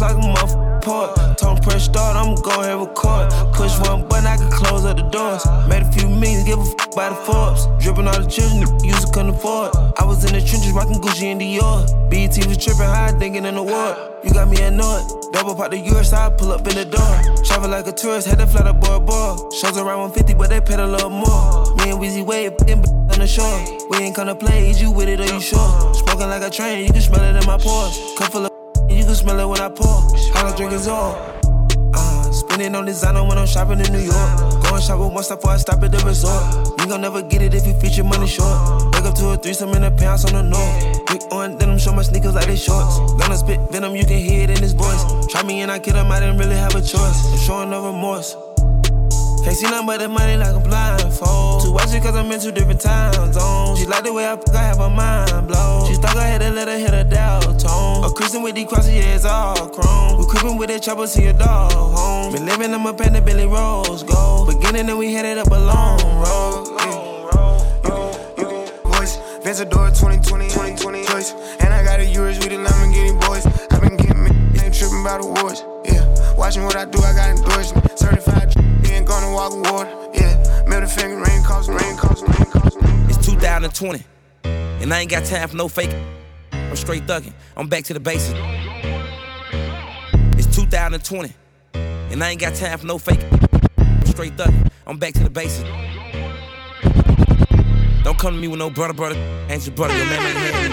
just like a motherfucker port. Told press start, I'ma go ahead record. Push one button, I can close up the doors. Made a few millions, give a f by the Forbes. Dripping all the children, used to couldn't afford. I was in the trenches, rocking Gucci and Dior. BET was tripping high, thinking in the war. You got me annoyed. Double pop the US, I pull up in the door. Travel like a tourist, had to fly the boy boy. Shows around 150, but they paid a little more. Me and Weezy b on the shore. We ain't gonna play, is you with it or you sure? Smoking like a train, you can smell it in my pores. Cup full can smell it when I pour. All I drink is all. Uh, spending on designer when I'm shopping in New York. Going shopping once before I stop at the resort. You gon' never get it if you feature money short. Wake up to a threesome in the pants on the north. Big on denim, show my sneakers like they shorts. Gonna spit venom, you can hear it in his voice. Try me and I kill him, I didn't really have a choice. I'm showing no remorse. Can't see nothing but the money like a blindfold. Too watch it cause I'm in two different time zones. She like the way I I have her mind blown. She stuck her head and let her hit a dial tone. A Christian with these crosses, yeah, it's all chrome. We creeping with that trouble, see a dog home. Been living in my pen, the Billy Rose gold. Beginning and we headed up a long road. Vencedor 2020, 2020 choice. And I got a yours with the Lamborghini boys. i been getting me, ain't tripping about awards. Yeah, watching what I do, I got endorsement. Certified gonna walk water. Yeah, middle finger, rain rain rain. It's 2020, and I ain't got time for no fake. I'm straight thugging. I'm back to the basics. It's 2020, and I ain't got time for no fake. I'm straight thugging. I'm back to the basics. Don't come to me with no brother, brother. Ain't your brother, your man, man.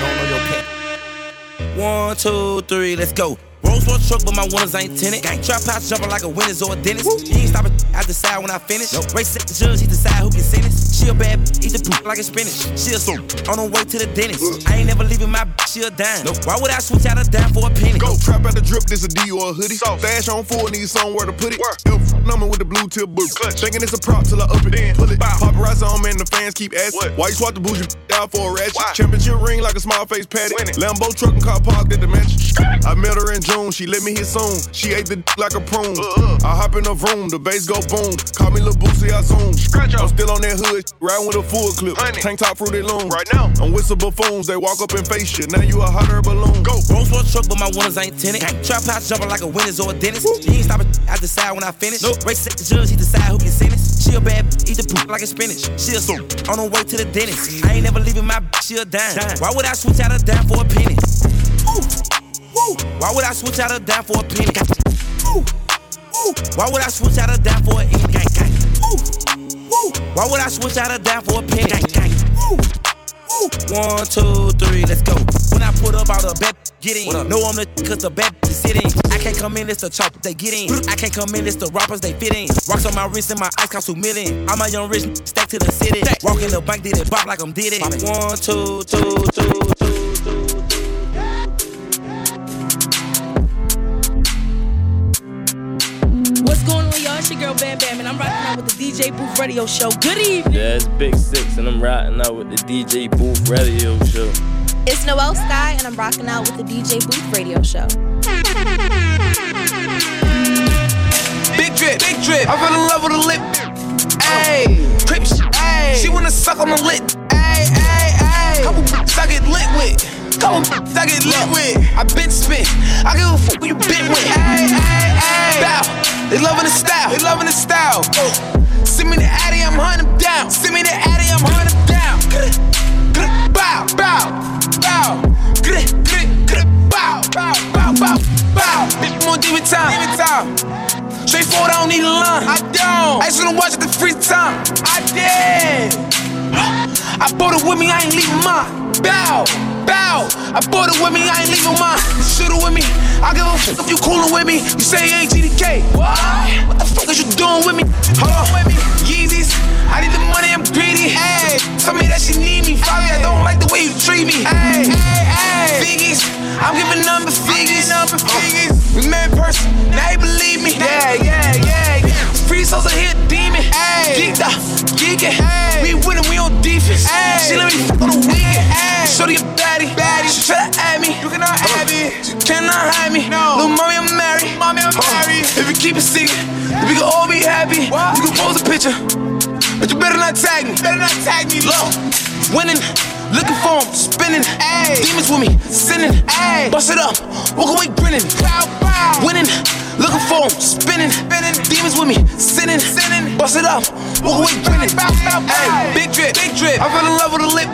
Don't know your pet. One, two, three, let's go. Rolls Royce truck, but my winners ain't tenant. Gang trap house jumping like a winner's or a dentist. He ain't stopping, I decide when I finish. Nope. Race set the judge, he decide who can sentence. She a bad, eat the poop like a spinach. She a soup, on her way to the dentist. I ain't never leaving my bitch, she a dime. Nope. Why would I switch out a dime for a penny? Go trap out the drip, this a D or a hoodie. So. Stash on full, need somewhere to put it. F number with the blue tip boot. Thinking it's a prop till I up it. Then pull it. Bow. Paparazzi on man, the fans keep asking. Why you swap the bougie out for a ratchet? Why? Championship ring like a small face patty. Lambo truck and car parked at the mansion. I met her in June, she let me hit soon. She ate the like a prune. Uh, uh. I hop in the room, the bass go boom. Call me Lil Boosie, I zoom. I'm still on that hood, riding with a full clip. Honey. Tank top fruity loom. Right now, I'm with some buffoons, they walk up and face you. Now you a hotter balloon. Go. Rolls Royce truck, but my winners ain't tenant. Trap house jumping like a winner's or a dentist. Woo. He ain't stopping, I decide when I finish. Nope. Race set the judge, he decide who can sentence. She a bad, eat the poop like a spinach. She a soup, on her way to the dentist. I ain't never leaving my bitch, she a dime. dime. Why would I switch out a dime for a penny? Ooh. Why would I switch out a dime for a penny? Why would I switch out a dime for an ink? Gang, gang. Why would I switch out a dime for a penny? Gang, gang. One, two, three, let's go. When I put up out of bed, get in. Know I'm the cause the bed is sitting. I can't come in, it's the chop, they get in. I can't come in, it's the rappers, they fit in. Rocks on my wrist and my ice cost two million. I'm a young rich, stack to the city. Walk in the bank, did it bop like I'm did it. One, two, two, two. It's your girl Bam Bam, and I'm rocking out with the DJ Booth Radio Show. Good evening. Yeah, it's Big Six, and I'm rocking out with the DJ Booth Radio Show. It's Noel Sky, and I'm rocking out with the DJ Booth Radio Show. Big drip, big drip. I fell in love with a lip. Ayy, crips. Ayy, she wanna suck on my lip. Ayy, ayy, ayy. Couple I get lit with. Couple I get lit with. I been spit. I give a fuck who you been with. Ayy, ayy, ayy. Bow. They loving the style. They loving the style. Send me the Addy, I'm hunting down. Send me the Addy, I'm hunting down. Bow, bow, bow. Bow, bow, bow, bow, bow. Bitch, more demon time. Demon time. Straightforward, I don't need a line. I don't. I just wanna watch it the free time. I did. I bought it with me, I ain't leaving mine. Bow bow. I bought it with me, I ain't leaving mine. Shoot it with me. I give a fuck if you coolin' with me. You say you ain't GDK. What? What the fuck is you doing with me? Hold on with me. Yeezys. I need the money, I'm greedy. Hey, tell me that she need me. Fabi, I don't like the way you treat me. Hey, hey, hey. Figgies. I'm giving number figures. Number figures. We met in person. Now you believe me. Yeah, yeah, yeah, yeah. Free souls are here, demon. Geeked up, geeking. Hey. We winning, we on defense. Hey. She let me fuck on the weekend. Hey. Shorty a baddie, baddie. She try to add me. You cannot have me. You cannot hide me. No. Little mommy, I'm married. Mommy, I'm married. If you keep it secret, we can all be happy. What? You can pose a picture. But you better not tag me. Better not tag me. Low. Winning. Looking for him, spinning. Ay. Demons with me, sinning. Ay. Bust it up, walk away grinning. Bow, bow. Winning. Looking for him, spinning. spinning. Demons with me, sinning. sinning. Bust it up, walk away grinning. Bow, bow, bow. Ay. Big drip, big drip. I fell in love with a lip.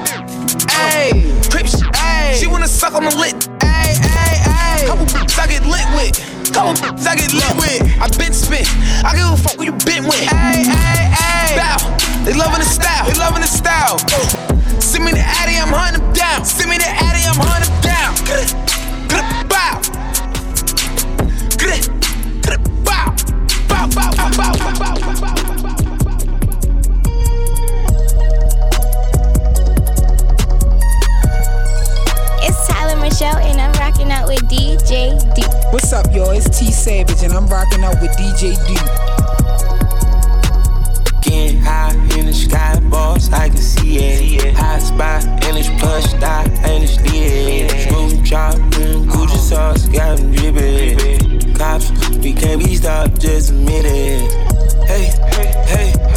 Ay. Crips, ay. She wanna suck on the lit. Ay, ay, ay. Couple bitches I get lit with. Couple bitches I get lit with. I been spit. I give a fuck who you been with. Ay, ay, ay. Bow. They loving the style. They loving the style. Hunting down. Send me the Addy, I'm hunting down. Bow. Bow, bow, bow, bow, bow, bow, bow. It's Tyler Michelle, and I'm rocking out with DJ D. What's up, yo? It's T Savage, and I'm rocking out with DJ D. Getting high in the sky, boss, I can see it. High spot, and it's plush, dot, and it's lit. Smooth chop, mm, Gucci sauce, got them drippin'. Cops, we can't be stopped, just admit it. Hey, hey, hey,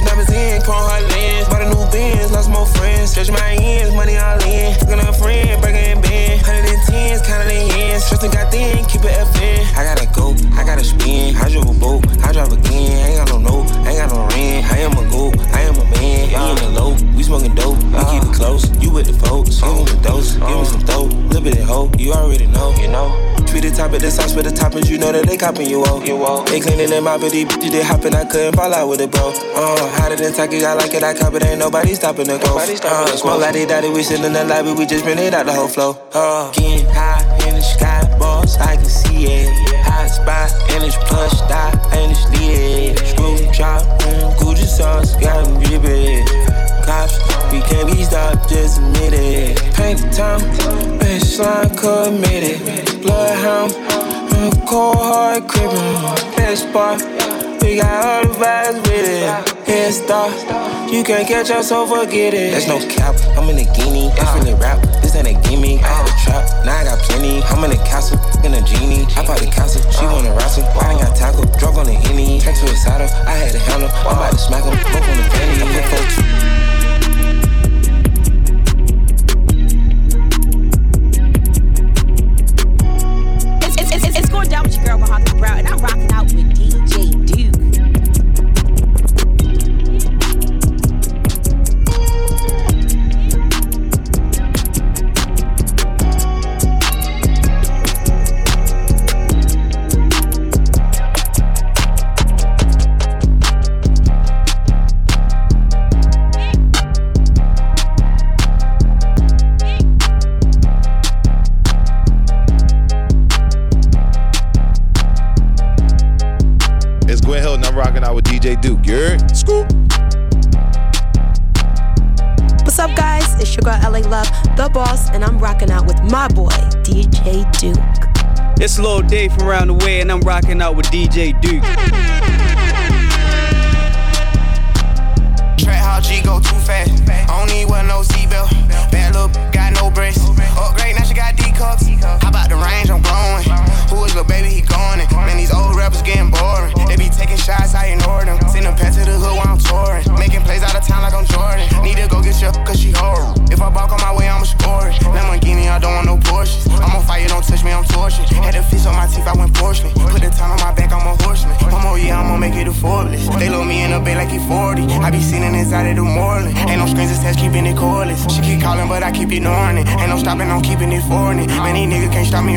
the diamonds in, chrome hard lens. Bought a new Benz, lost more friends. Stretch my ends, money all in. Fucking a friend, breaking bend. 110s, counting the ends. Trustin' got thin, keep it FN. I gotta go, I gotta spin. I drove a boat, I drive again. Ain't got no note, ain't got no rent. I am a go, I am a man. You in the low, we smoking dope. We keep it close, you with the folks. Give me the dose, give me some dope. Little bit of hope, you already know, you know. Treat the top of the sauce with the toppings, you know that they copping you out. You out. They cleaning them out, but these bitches they hopping. I couldn't fall out with it, bro. Uh, hotter than Taki, I like it, I cop it. Ain't nobody stopping the go. Uh, smoke like they daddy, we sit in the lobby, we just rented out the whole flow. Uh, high in the sky, boss, I can see it. Hot spot, and it's plush, dot, and it's lit. Screw chop, mm, Gucci sauce, got them drippin'. Cops, we can't be stopped, just admit it. Paint the town, bitch, slime committed. Bloodhound, mm, cold hard crippin'. Best part, we got all the vibes with it. Head start, you can't catch us, so forget it. There's no cap, I'm in a guinea. Really rap, this ain't a gimme. I now I got plenty. I'm in a castle, in a genie. I bought the castle, she wanna wrestle. I ain't got tackle, drug on the henny. Track suicidal, I had to handle. I'm about to smack him, both on the fanny.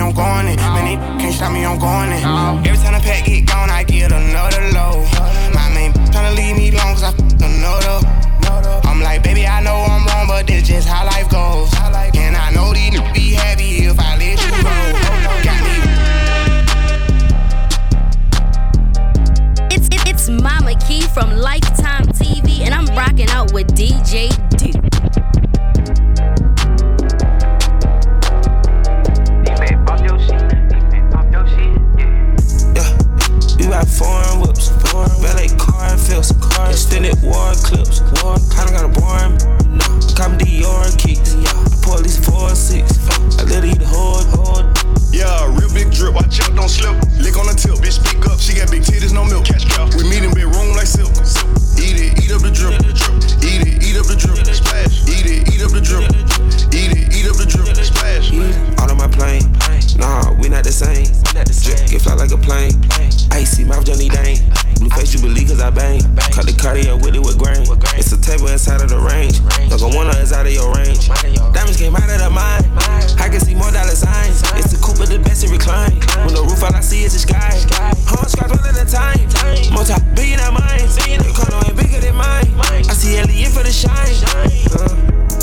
I'm going it. Man, they can't stop me, I'm going it. Oh. Every time the pack get gone, I get another load. My main tryna leave me alone, cause I f***ed another. I'm like, baby, I know I'm wrong, but this just how life goes. And I know these niggas be happy if I let you go. Got me It's, it's Mama Key from Lifetime TV, and I'm rocking out with DJ Duke. got foreign whoops, ballet car fills, car extended war clips. War, kinda got a boring, no, come Dior kicks, police four six, I let it hold, hold. Yeah, real big drip, watch out, don't slip. Lick on the tip, bitch, pick up. She got big titties, no milk. Catch cow. We meet in big room like silk. Eat it, eat up the drip. Eat it, eat up the drip. Splash. Eat it, eat up the drip. Eat it, eat up the drip. Splash my plane. Nah, we not the same. Drip can fly like a plane. Icy mouth, Johnny Dane. Blue face, you believe cause I bang. Cut the cardio with it with grain. It's a table inside of the range. Like a one is out of your range. Diamonds came out of the mine. I can see more dollar signs. It's the coupe of the best in recline. When the roof, all I see is the sky. Home scratch one at a time. Multi billion at mine. The condo ain't bigger than mine. I see Elliot for the shine. Uh,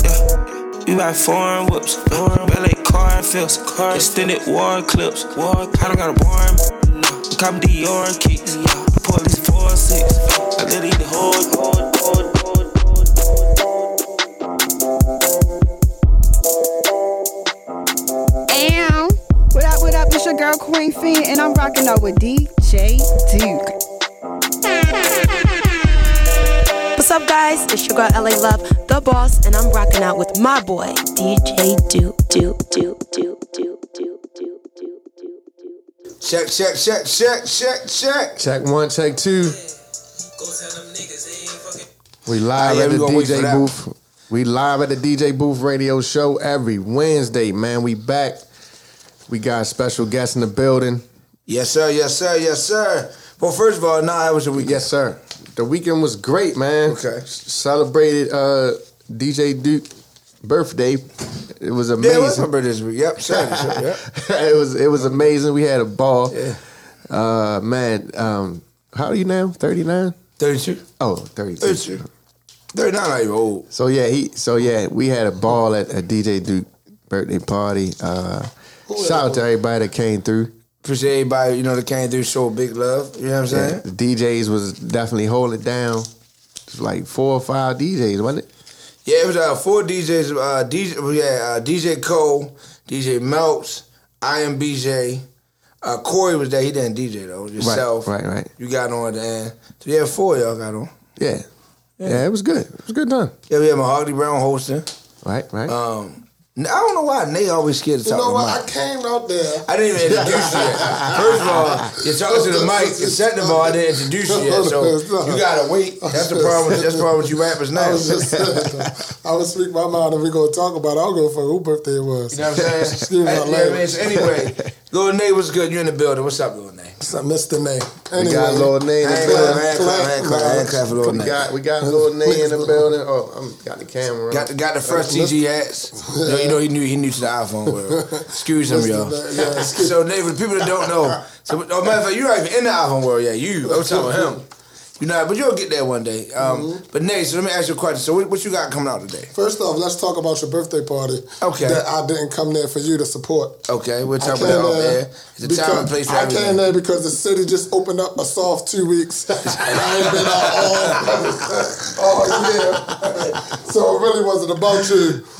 yeah. We buy foreign whoops, ballet car feels, extended war clips. War, I don't got a warm, no. Cop Dior kicks, pull at least four six. I let it hold, hold, hold, hold. Ow. What up, what up? It's your girl Queen Fiend, and I'm rocking out with DJ Duke. It's your girl LA Love, the boss, and I'm rocking out with my boy, DJ Duke, Duke, Duke, Duke, Duke, Duke, Duke, Duke. Check, check, check, check, check, check. Check one, check two. We live at the gonna wait for DJ booth. We live at the DJ booth radio show every Wednesday, man. We back. We got special guests in the building. Yes, sir. Yes, sir. Yes, sir. Well, first of all, now how was your weekend? Yes, sir. The weekend was great, man. Okay. Celebrated uh, DJ Duke birthday. It was amazing. Yeah, it was my birthday week. Yep, Saturday, sure, yep. it was it was amazing. We had a ball. Yeah. Uh, man, um, how are you now? 39? 32. Oh, 32. 32. 39 not even old. So yeah, he so yeah, we had a ball at a DJ Duke birthday party. Uh, shout out to everybody that came through. Appreciate everybody, you know, that came through, show big love. You know what I'm Yeah, saying? the DJs was definitely holding it down. It was like four or five DJs, wasn't it? Yeah, it was uh, four DJs. Uh, DJ, had uh, DJ Cole, DJ Melts, I am BJ. Uh, Corey was there. He didn't DJ though. Yourself. Right, right, right. You got on at the end. So yeah, four of y'all got on. Yeah. yeah. it was good. It was good time. Yeah, we had Mahogany Brown hosting. Right, right. Um, I don't know why Nate always scared to talk You know to what? Mike. I came out there. I didn't even introduce you. First of all, you're talking to the mic. And second of all, I didn't introduce you yet. So you gotta wait. That's the problem. That's the problem with you rappers now. I was just I would speak my mind if we gonna talk about it. I'll go for who birthday it was. You know what I'm saying? Excuse Hey, yeah, man, so anyway, Lil Nay, what's good? You in the building? What's up, Lil Nay? What's up, Mr. Nate? we got Lil Nay in the building. I I I We got we got Lil Nay in the building. Oh, I'm got the camera. Got the, got the fresh hats. You know, you know he knew he new to the iPhone world. Excuse him, y'all. Yeah, So Nate, for the people that don't know, so oh, matter of fact, you're not even in the iPhone world yet. You, I'm talking about him. You know, but you'll get there one day. Um, Mm-hmm. But Nate, so let me ask you a question. So what, what you got coming out today? First off, let's talk about your birthday party. Okay. That I didn't come there for you to support. Okay, we'll talk about that off there air. It's a time and place for I came there because the city just opened up a soft two weeks, and I ain't been out all, all year. so it really wasn't about you,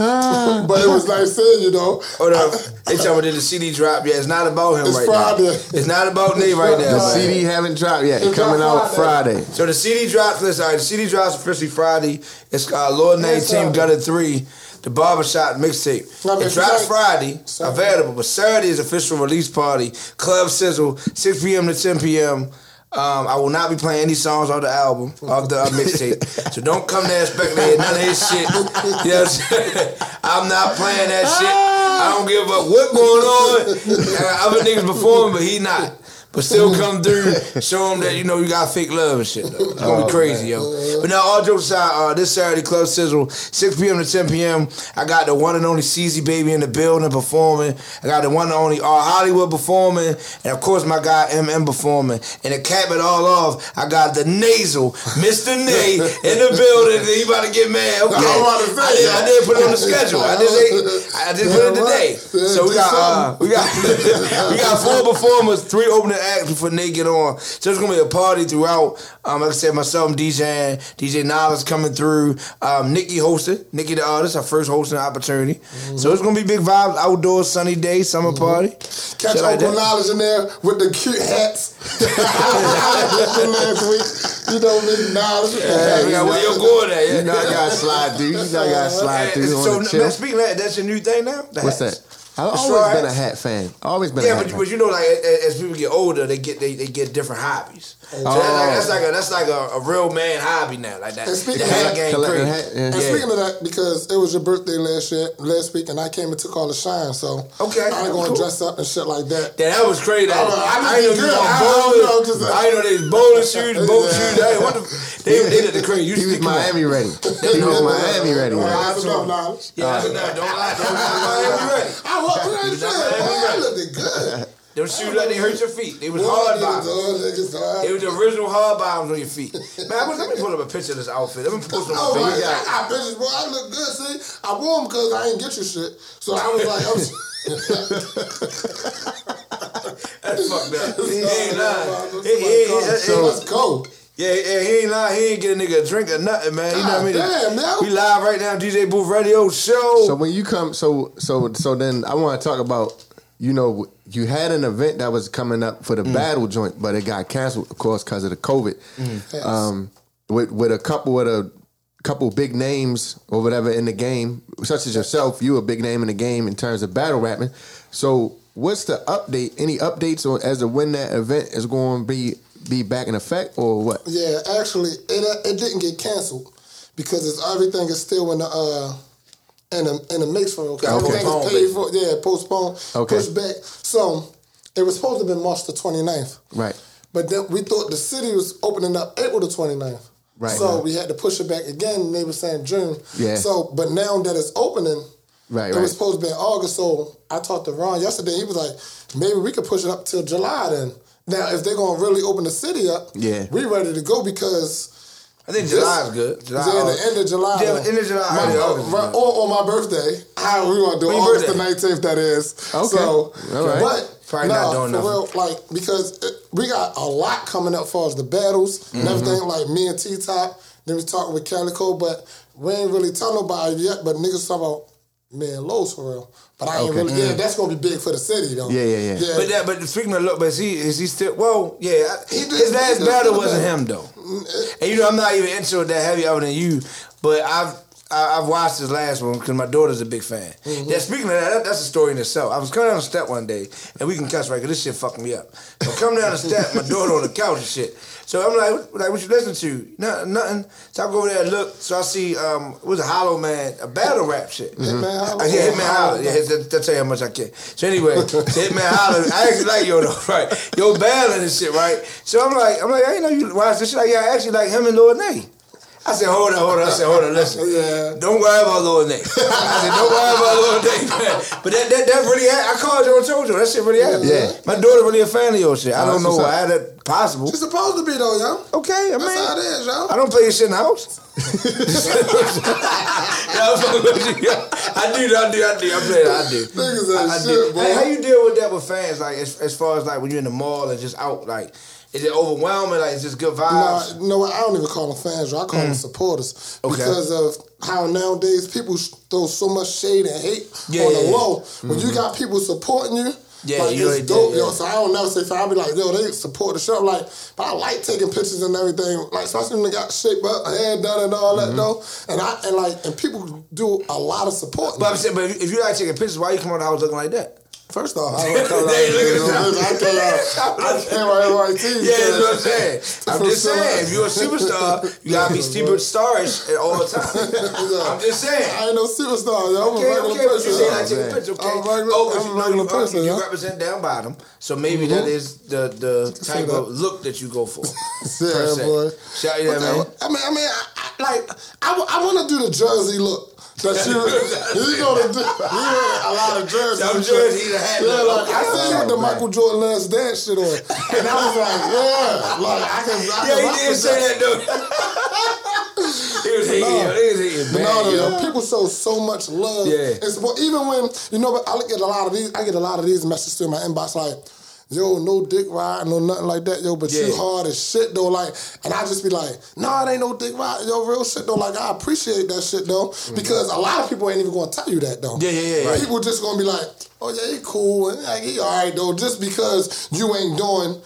but it was like saying, you know, Hold up. They talking about did the CD drop? Yeah, it's not about him It's right Friday. now. It's not about Nate right now. The. CD haven't dropped yet. It Coming out Friday. So the CD drops. Listen, all right, the CD drops officially Friday. It's called Lord Nay Yes, Team. Gutter Three, the barbershop mixtape. It drops Friday- available, but Saturday is official release party. Club Sizzle, 6 p.m. to 10 p.m. Um, I will not be playing any songs on the album, off the uh, mixtape. so don't come there expecting hear none of his shit. You know what I'm saying? I'm not playing that shit. I don't give a fuck what going on. Uh, other niggas performing, but he not. But still come through, show them that you know you got fake love and shit. Though. It's gonna be crazy, yo. But now, all jokes aside, uh, this Saturday, Club Sizzle, 6 p.m. to 10 p.m. I got the one and only CZ Baby in the building performing. I got the one and only R Hollywood performing, and of course my guy MM performing. And to cap it all off, I got the nasal Mr. Nate in the building. He about to get mad. Okay, I'm about to I, did, I did put it on the schedule. I just ain't, I just put it today. So we got uh, we got we got four performers, three opening before Nate get on. So it's gonna be a party throughout. Um, like I said, myself, DJing, DJ Knowledge coming through. Um, Nikki hosted, Nikki the artist, our first hosting opportunity. So it's gonna be big vibes, outdoor sunny day, summer party. Catch Shit like Uncle. Knowledge in there with the cute hats. last week, you know, Big Knowledge. Got where you're going at. You know I gotta slide through. You know I gotta slide through so, man, speaking of that, that's your new thing now. The What's hats. that? I've always straw been a hat fan. Always been a Yeah, hat but, but you know, like as, as people get older, they get they, they get different hobbies. So that's, like, that's oh. like a that's like a, a real man hobby now, like that. And The speaking hat of game Collecting hat, yeah. And speaking of that, because it was your birthday last year, last week, and I came and took all the shine, so Okay, I ain't gonna cool. dress up and shit like that. Yeah, that was crazy. I, I- I I, ain't know didn't you get. I- I bowling. know, just I ain't know they was bowling shoes, boat shoes. Hey, what the, they, they did the crazy. You He was stick 'em on. Miami ready. He was Miami ready. Well, man. that's enough knowledge. Yeah. Don't lie. Don't lie. Miami ready. I was pretty You sure. was not Boy, Miami I looked good. Them shoes like they hurt your feet. They was Boy, hard niggas, bottoms. They was the original hard bottoms on your feet. Man, was- let me pull up a picture of this outfit. Let me post it on Oh my my page. God, I bitches, boy, I look good. See, I wore them because I ain't get your shit. So I was like, I was. That's fucked up. He ain't lying. He- he- he- So let's. Yeah, yeah, he ain't lying. He ain't get a nigga a drink or nothing, man. You know what I mean? damn, man. We live right now, DJ Booth Radio Show. So when you come, so so so then I want to talk about. You know, you had an event that was coming up for the Mm. battle joint, but it got canceled, of course, because of the COVID. Yes. Um, with with a couple of a couple big names or whatever in the game, such as yourself, you a big name in the game in terms of battle rapping. So what's the update? Any updates on as to when that event is going to be be back in effect or what? Yeah, actually, it uh, it didn't get canceled because it's everything is still in the uh in the in the mix for okay. Okay. Everything is paid for. Yeah, postponed, Okay. pushed back. So it was supposed to have been March the 29th. Right. But then we thought the city was opening up April the 29th. Right. So Right. we had to push it back again. and They were saying June. Yeah. So, but now that it's opening, Right. it Right. was supposed to be in August. So I talked to Ron yesterday. He was like, maybe we could push it up till July then. Now, if they're gonna really open the city up, Yeah. we ready to go because I think July is good. July, yeah, the end of July. Yeah, end of July, My- August right, or on my birthday. How we gonna do When your August the nineteenth? That is. Okay. So, All right. but Probably no, not doing for nothing. real, like because it, we got a lot coming up for us, the battles and Mm-hmm. everything. Like me and T Top. Then we talking with Calicoe, but we ain't really tell nobody yet. But niggas talk about man Lowe's for real. But I ain't Okay. really. Yeah, uh-huh. that's gonna be big for the city though. Yeah, yeah, yeah. yeah. But that, but speaking of look, but is he is he still? Well, yeah. He did- his he last did battle wasn't battle. him though. Mm, and you know, I'm not even into it that heavy other than you, but I've. I- I've watched his last one because my daughter's a big fan. Mm-hmm. Yeah, speaking of that, that, that's a story in itself. I was coming down the step one day, and we can cuss right because this shit fucked me up. So come down the step, my daughter on the couch and shit. So I'm like, what- like, what you listen to? Nothing, nothing. So I go over there and look. So I see, um, it was a Hollow Man, a battle rap shit. Hitman Holla? Uh, yeah, Hitman Holla. Yeah, that, that tell you how much I care. So anyway, so Hitman Holla. I actually like yo though, right? Yo battling and shit, right? So I'm like, I'm like, I ain't know you watch this shit. Like, yeah, I actually like him and Lord Nay. I said, hold on, hold on. I said, hold on, listen. Yeah. Don't worry about Lil Nay. I said, don't worry about Lil Nay, man. But that, that, that really, ha- I called you and told you, that shit really happened. Yeah. My daughter really a fan of your shit. I don't know how that possible. It's supposed to be though, yo. Okay, I mean, That's how it is, yo. I don't play your shit in the house. Yeah, I'm fucking with. I do, I do, I do. I play. I do. Niggas I, I shit, do. Hey, how you deal with that with fans? Like as, as far as like when you're in the mall and just out, like is it overwhelming? Like it's just good No, vibes. you know what? I don't even call them fans. I call them supporters Mm. Okay. because of how nowadays people throw so much shade and hate Yeah, on the yeah. low. When you got people supporting you, Yeah, like you it's dope, did, yo. So I don't never say. I'll be like, yo, they support the show. I'm like, but I like taking pictures and everything. Like, especially when they got shape up, hair done, and all Mm-hmm. that though. And I and like and people do a lot of support. But I'm saying, but if you like taking pictures, why you come out the house looking like that? First off, I out. Hey, look at I came out. I out right to you. Yeah, that's what I'm saying. I'm just saying, if you're a superstar, you gotta be super starish at all times. I'm just saying. I ain't no superstar, yo. I'm Okay, a regular okay, but person. you say. I take a picture, okay? I'm a regular, oh, but I'm you know regular you, person, you represent down bottom, so maybe that mm-hmm. is the the type of look that you go for. Yeah, boy. Shout you that, man. I mean, I mean, I, I, like, I, want to do the Jersey look. That you, you know, the, you know a lot of Jersey. Some and shit. Jersey, the hat Yeah, like, I seen with the oh, okay. Michael Jordan Last Dance shit on. And I was like, yeah, like, I can, I Yeah, can he did say that though. he was hating, No. He was hating But bad, no, no, no, people show so much love. Yeah. And support. Even when you know, but I get a lot of these. I get a lot of these messages through my inbox like, "Yo, no dick ride, no nothing like that, yo." But you hard as shit though. Like, and I just be like, nah, it ain't no dick ride, yo, real shit though." Like, I appreciate that shit though because a lot of people ain't even gonna tell you that though. Mm-hmm. Yeah, yeah, yeah, yeah. People just gonna be like, "Oh yeah, he cool, and like, he all right though," just because you ain't doing.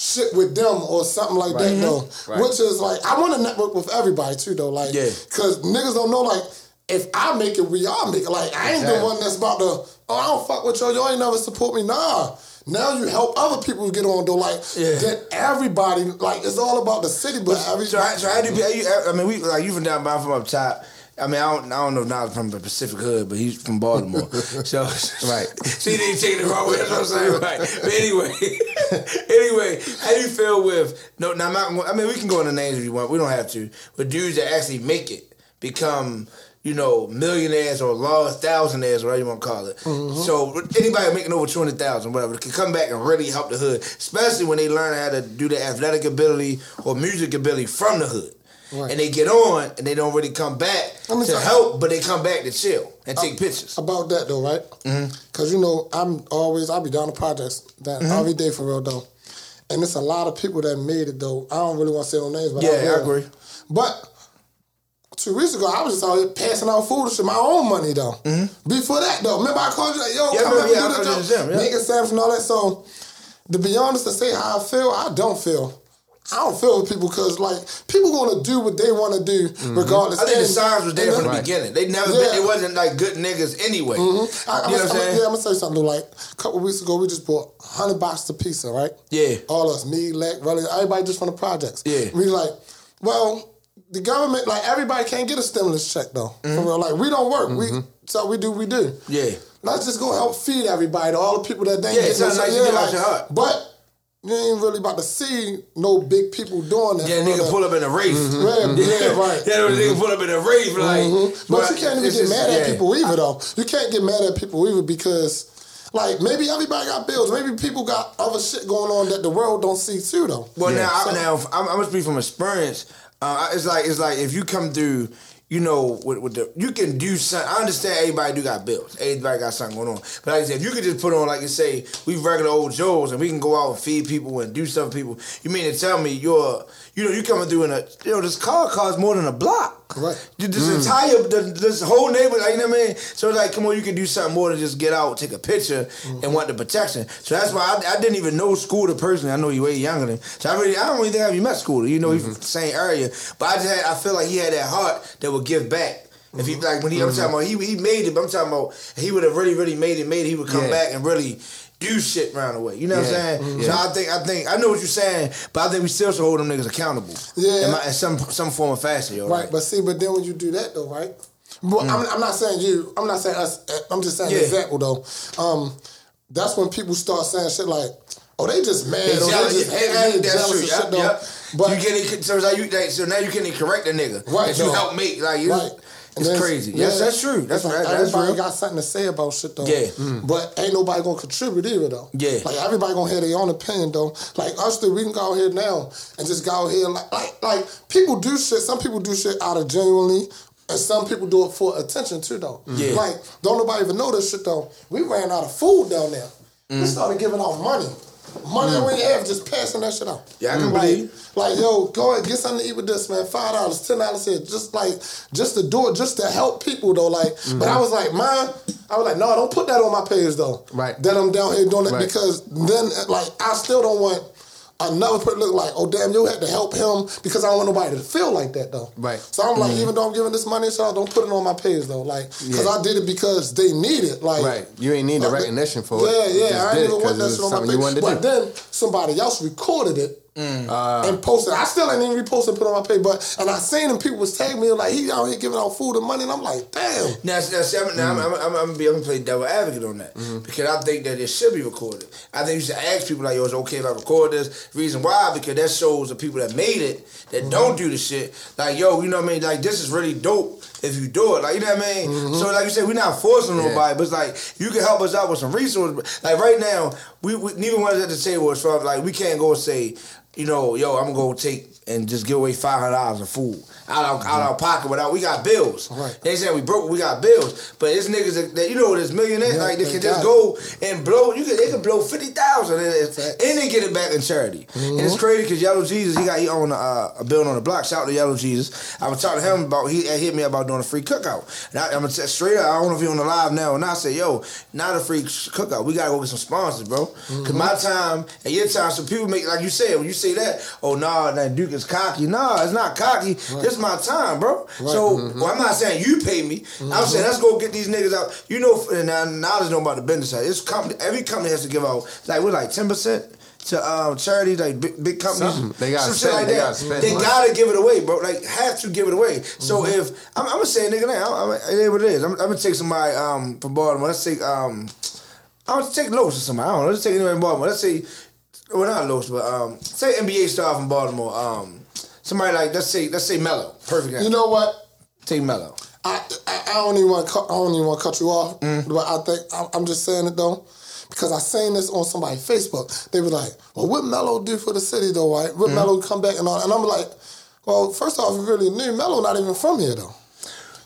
Shit with them or something like that though, Right. which is like I want to network with everybody too though, like Yeah. Cause niggas don't know like if I make it, we all make it. Like I ain't the one that's about to. Oh, I don't fuck with y'all. Y'all ain't never support me. Nah, Now you help other people get on though. Like then everybody like it's all about the city, but every, so how do you. I mean, we like you from down by from up top. I mean, I don't, I don't know if Nas from the Pacific Hood, but he's from Baltimore. so, right. See, they taking it the wrong way. That's what I'm saying. Right. But anyway, anyway, how do you feel with no? Now, I'm not, I mean, we can go into names if you want. We don't have to. But dudes that actually make it become. You know, millionaires or lost thousandaires, whatever you want to call it. Mm-hmm. So anybody making over two hundred thousand, whatever, can come back and really help the hood, especially when they learn how to do the athletic ability or music ability from the hood. And they get on and they don't really come back Let me to help, but they come back to chill and uh, take pictures. about that though, right? Mm-hmm. Because you know I'm always I'll be down to projects that Mhm. every day for real though, and it's a lot of people that made it though. I don't really want to say no names, but Yeah, I, I agree. But two weeks ago, I was just out here passing out food shit, my own money though. Before that though, remember I called you like, yo, Mm-hmm. Yeah, come remember, yeah, and do you this in the gym, job, yeah. sandwich and all that. So to be honest, to say how I feel, I don't feel. I don't feel with people because like people gonna do what they want to do regardless. Mm-hmm. I think the And- signs was there from the beginning. They never Yeah. been, it wasn't like good niggas anyway. Mhm. I, You I'm, know what I'm saying? yeah, I'm gonna tell you something. Like a couple weeks ago, we just bought hundred boxes of pizza, right? Yeah. All us, me, Leck, really, everybody just from the projects. Yeah. We like, well, the government, like everybody can't get a stimulus check though. Mm-hmm. Like we don't work. We so we do, we do. Yeah. Let's just go help feed everybody, all the people that they Yeah, ain't it's getting something no- nice yeah, get like, your heart. But you ain't really about to see no big people doing that. Yeah, nigga pull up in a race. Yeah, yeah, right. Yeah, the nigga pull up in a race, like. Mhm. But you can't even get just- mad at yeah. people either, though. You can't get mad at people either because, like, maybe everybody got bills. Maybe people got other shit going on that the world don't see too, though. Well, now, I, So- now I'm, I'm gonna speak from experience. Uh, it's like it's like if you come through, you know, with, with the you can do something. I understand everybody do got bills. Everybody got something going on. But like I said, if you could just put on like you say, we regular old Joes and we can go out and feed people and do stuff people. You mean to tell me you're you know you coming through in a you know this car costs more than a block. Right. This Mm. entire this, this whole neighborhood, like, you know what I mean. So it's like, come on, you can do something more than just get out, take a picture, Mm-hmm. and want the protection. So that's why I, I didn't even know Scooter personally. I know he way younger than. So I really, I don't really think I even met Scooter. You know, he's from the same area, but I just had, I feel like he had that heart that would give back. If he like when he, I'm talking about he he made it. But I'm talking about he would have really really made it. Made it. He would come Yeah. back and really do shit around the way. You know what I'm Yeah. saying? Mhm. So I think I think I know what you're saying, but I think we still should hold them niggas accountable. Yeah. in, my, in some some form of fashion, yo. Right, but see, but then when you do that though, right? Well, I'm, I'm not saying you. I'm not saying us. uh, I'm just saying Mm. Yeah. example though. Um, that's when people start saying shit like, "Oh, they just mad. They or they just yeah, yeah, that's jealous Yep, shit though." yep. But you can't. So now you so now you can't correct the nigga Right, you helped make. Like you, Right. It's then- crazy. yeah, Yes, that's true. That's like right. That's Everybody real. got something to say about shit though. Yeah. Mm. Mm. But ain't nobody gonna contribute either though. Yeah. Like everybody gonna have their own opinion though. Like us three, we can go out here now and just go out here like like like people do shit. Some people do shit out of genuinely. And some people do it for attention too, though. Mm. Yeah. Like, don't nobody even know this shit, though. We ran out of food down there. We Mm. started giving out money. Money that we have, just passing that shit out. Yeah, I can mm. like, believe. Like, yo, go ahead, get something to eat with this, man. Five dollars, ten dollars here, just like, just to do it, just to help people, though. Like, but mm-hmm. I was like, man, I was like, no, don't put that on my page, though. Right. That I'm down here doing it Right. because then, like, I still don't want another person look like, oh damn, you had to help him because I don't want nobody to feel like that though. Right. So I'm like, Mhm. even though I'm giving this money, so I don't put it on my page though, like, because Yeah. I did it because they need it, like. Right. You ain't need the recognition for yeah, it. Yeah, Yeah, I did didn't even want that shit on my page. But do. then somebody else recorded it Mm. Uh, and posted. I still ain't even reposted and put on my page, but and I seen them people was tagging me like he out here giving out food and money, and I'm like, damn. Now, now, see, I'm, now I'm, mm. I'm, I'm, I'm, gonna be, I'm gonna play devil advocate on that mm-hmm. because I think that it should be recorded. I think you should ask people like, "Yo, is it okay if I record this?" Reason why? Because that shows the people that made it that mm-hmm. don't do the shit. Like, yo, you know what I mean? Like, this is really dope if you do it. Like, you know what I mean? So, mm-hmm. like you said, we're not forcing Yeah. nobody, but it's like you can help us out with some resources. Like right now, we, we neither one us at the table is from like we can't go and say, you know, yo, I'm gonna go take and just give away five hundred dollars of food out of out of our pocket without we got bills. Right. They say we broke, we got bills, but it's niggas that, that you know there's millionaires Yeah, like they can just it. go and blow. You can they can blow fifty thousand and, and they get it back in charity. And it's crazy because Yellow Jesus he got he owned a, uh, a building on the block. Shout out to Yellow Jesus. I was talking to him about he hit me about doing a free cookout. And I, I'm gonna tell straight up. I don't know if he on the live now and I say yo, not a free cookout. We gotta go get some sponsors, bro. Cause my time and your time, so people make like you said when you say that, oh nah, that Duke is cocky. Nah, it's not cocky. This is my time, bro. So Mm-hmm. well, I'm not saying you pay me. I'm saying let's go get these niggas out. You know, and now there's no about the business side. It's company. Every company has to give out like we're like ten percent. To um, charities like big, big companies, Something. They gotta some shit like they that. gotta spend They gotta give it away, bro. Like have to give it away. So Mm-hmm. if I'm, I'm gonna say, nigga, now I'm, it is what it is. I'm, I'm gonna take somebody um from Baltimore. Let's take um, I'm gonna take Los or somebody. I don't know. Let's take anybody from Baltimore. Let's say, well not Los, but um, say NBA star from Baltimore. Um, somebody like let's say let's say Mello. Perfect. You know what? Take Mello. I, I, I don't even want to cut, I don't even want to cut you off, Mm. but I think I'm, I'm just saying it though because I seen this on somebody's Facebook. They were like, "Well, what Mello do for the city though, right? What Mello come back and all?" And I'm like, "Well, first off, we really knew Mello not even from here though.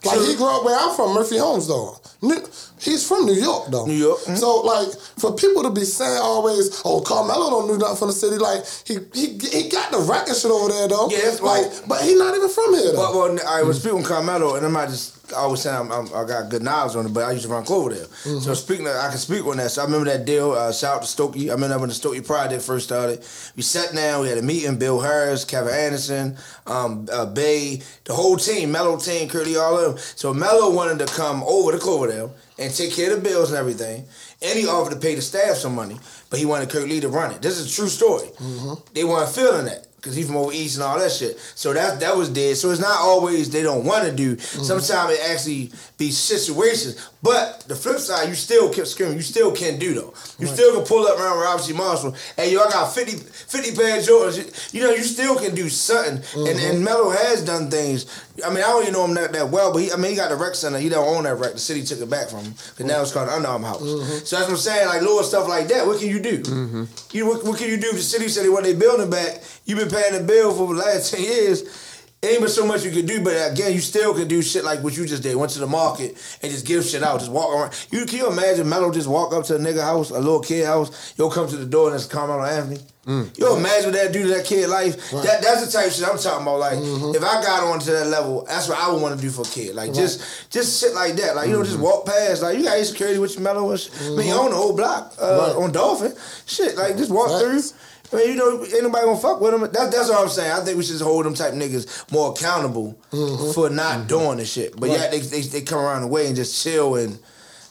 Like he grew up where I'm from, Murphy Homes though. New- He's from New York though. New York. So like for people to be saying always, "Oh, Carmelo don't do nothing from the city," like he he he got the record shit over there though. Yeah, like, right. but he not even from here though. Well, well, right. Well, speaking Carmelo, and I'm not just I always saying I'm, I'm, I got good knowledge on it, but I used to run Cloverdale. So speaking, of, I can speak on that. So I remember that deal. Uh, shout out to Stokey. I remember when the Stokey project first started. We sat down. We had a meeting. Bill Harris, Kevin Anderson, um, uh, Bay, the whole team, Mello team, Curly, all of them. So Mello wanted to come over to Cloverdale and take care of the bills and everything. And he offered to pay the staff some money, but he wanted Curly to run it. This is a true story. Mm-hmm. They weren't feeling that because he's from over east and all that shit. So that that was dead. So it's not always they don't want to do. Mm-hmm. Sometimes it actually be situations. But the flip side, you still can scream. You still can do though. You still can pull up around C. Marshall. Hey, yo, I got 50, 50 pair of Jordans. You know, you still can do something. And and mm-hmm. Melo has done things. I mean, I don't even know him that, that well, but he, I mean, he got the rec center. He don't own that rec. The city took it back from him. Because now it's called Under Armour House. Mm-hmm. So that's what I'm saying. Like little stuff like that. What can you do? Mm-hmm. You what, what can you do? if The city said they building back. You've been paying the bill for the last ten years. Ain't but so much you can do, but again, you still can do shit like what you just did. Went to the market and just give shit out, just walk around. You can you imagine Melo just walk up to a nigga house, a little kid house, yo come to the door and just it's Carmelo Anthony. Mm. You imagine what that do to that kid life? That that's the type of shit I'm talking about. Like mm-hmm. if I got onto that level, that's what I would want to do for a kid. Like just just shit like that. Like you know, just mm-hmm. walk past. Like you got your security with your and shit. I mean, mm-hmm. you own the whole block uh, on Dolphin. Shit, like just walk through. I mean, you know, ain't nobody gonna fuck with them. That, that's what I'm saying. I think we should just hold them type niggas more accountable mm-hmm. for not mm-hmm. doing the shit. But Right. yeah, they, they they come around the way and just chill and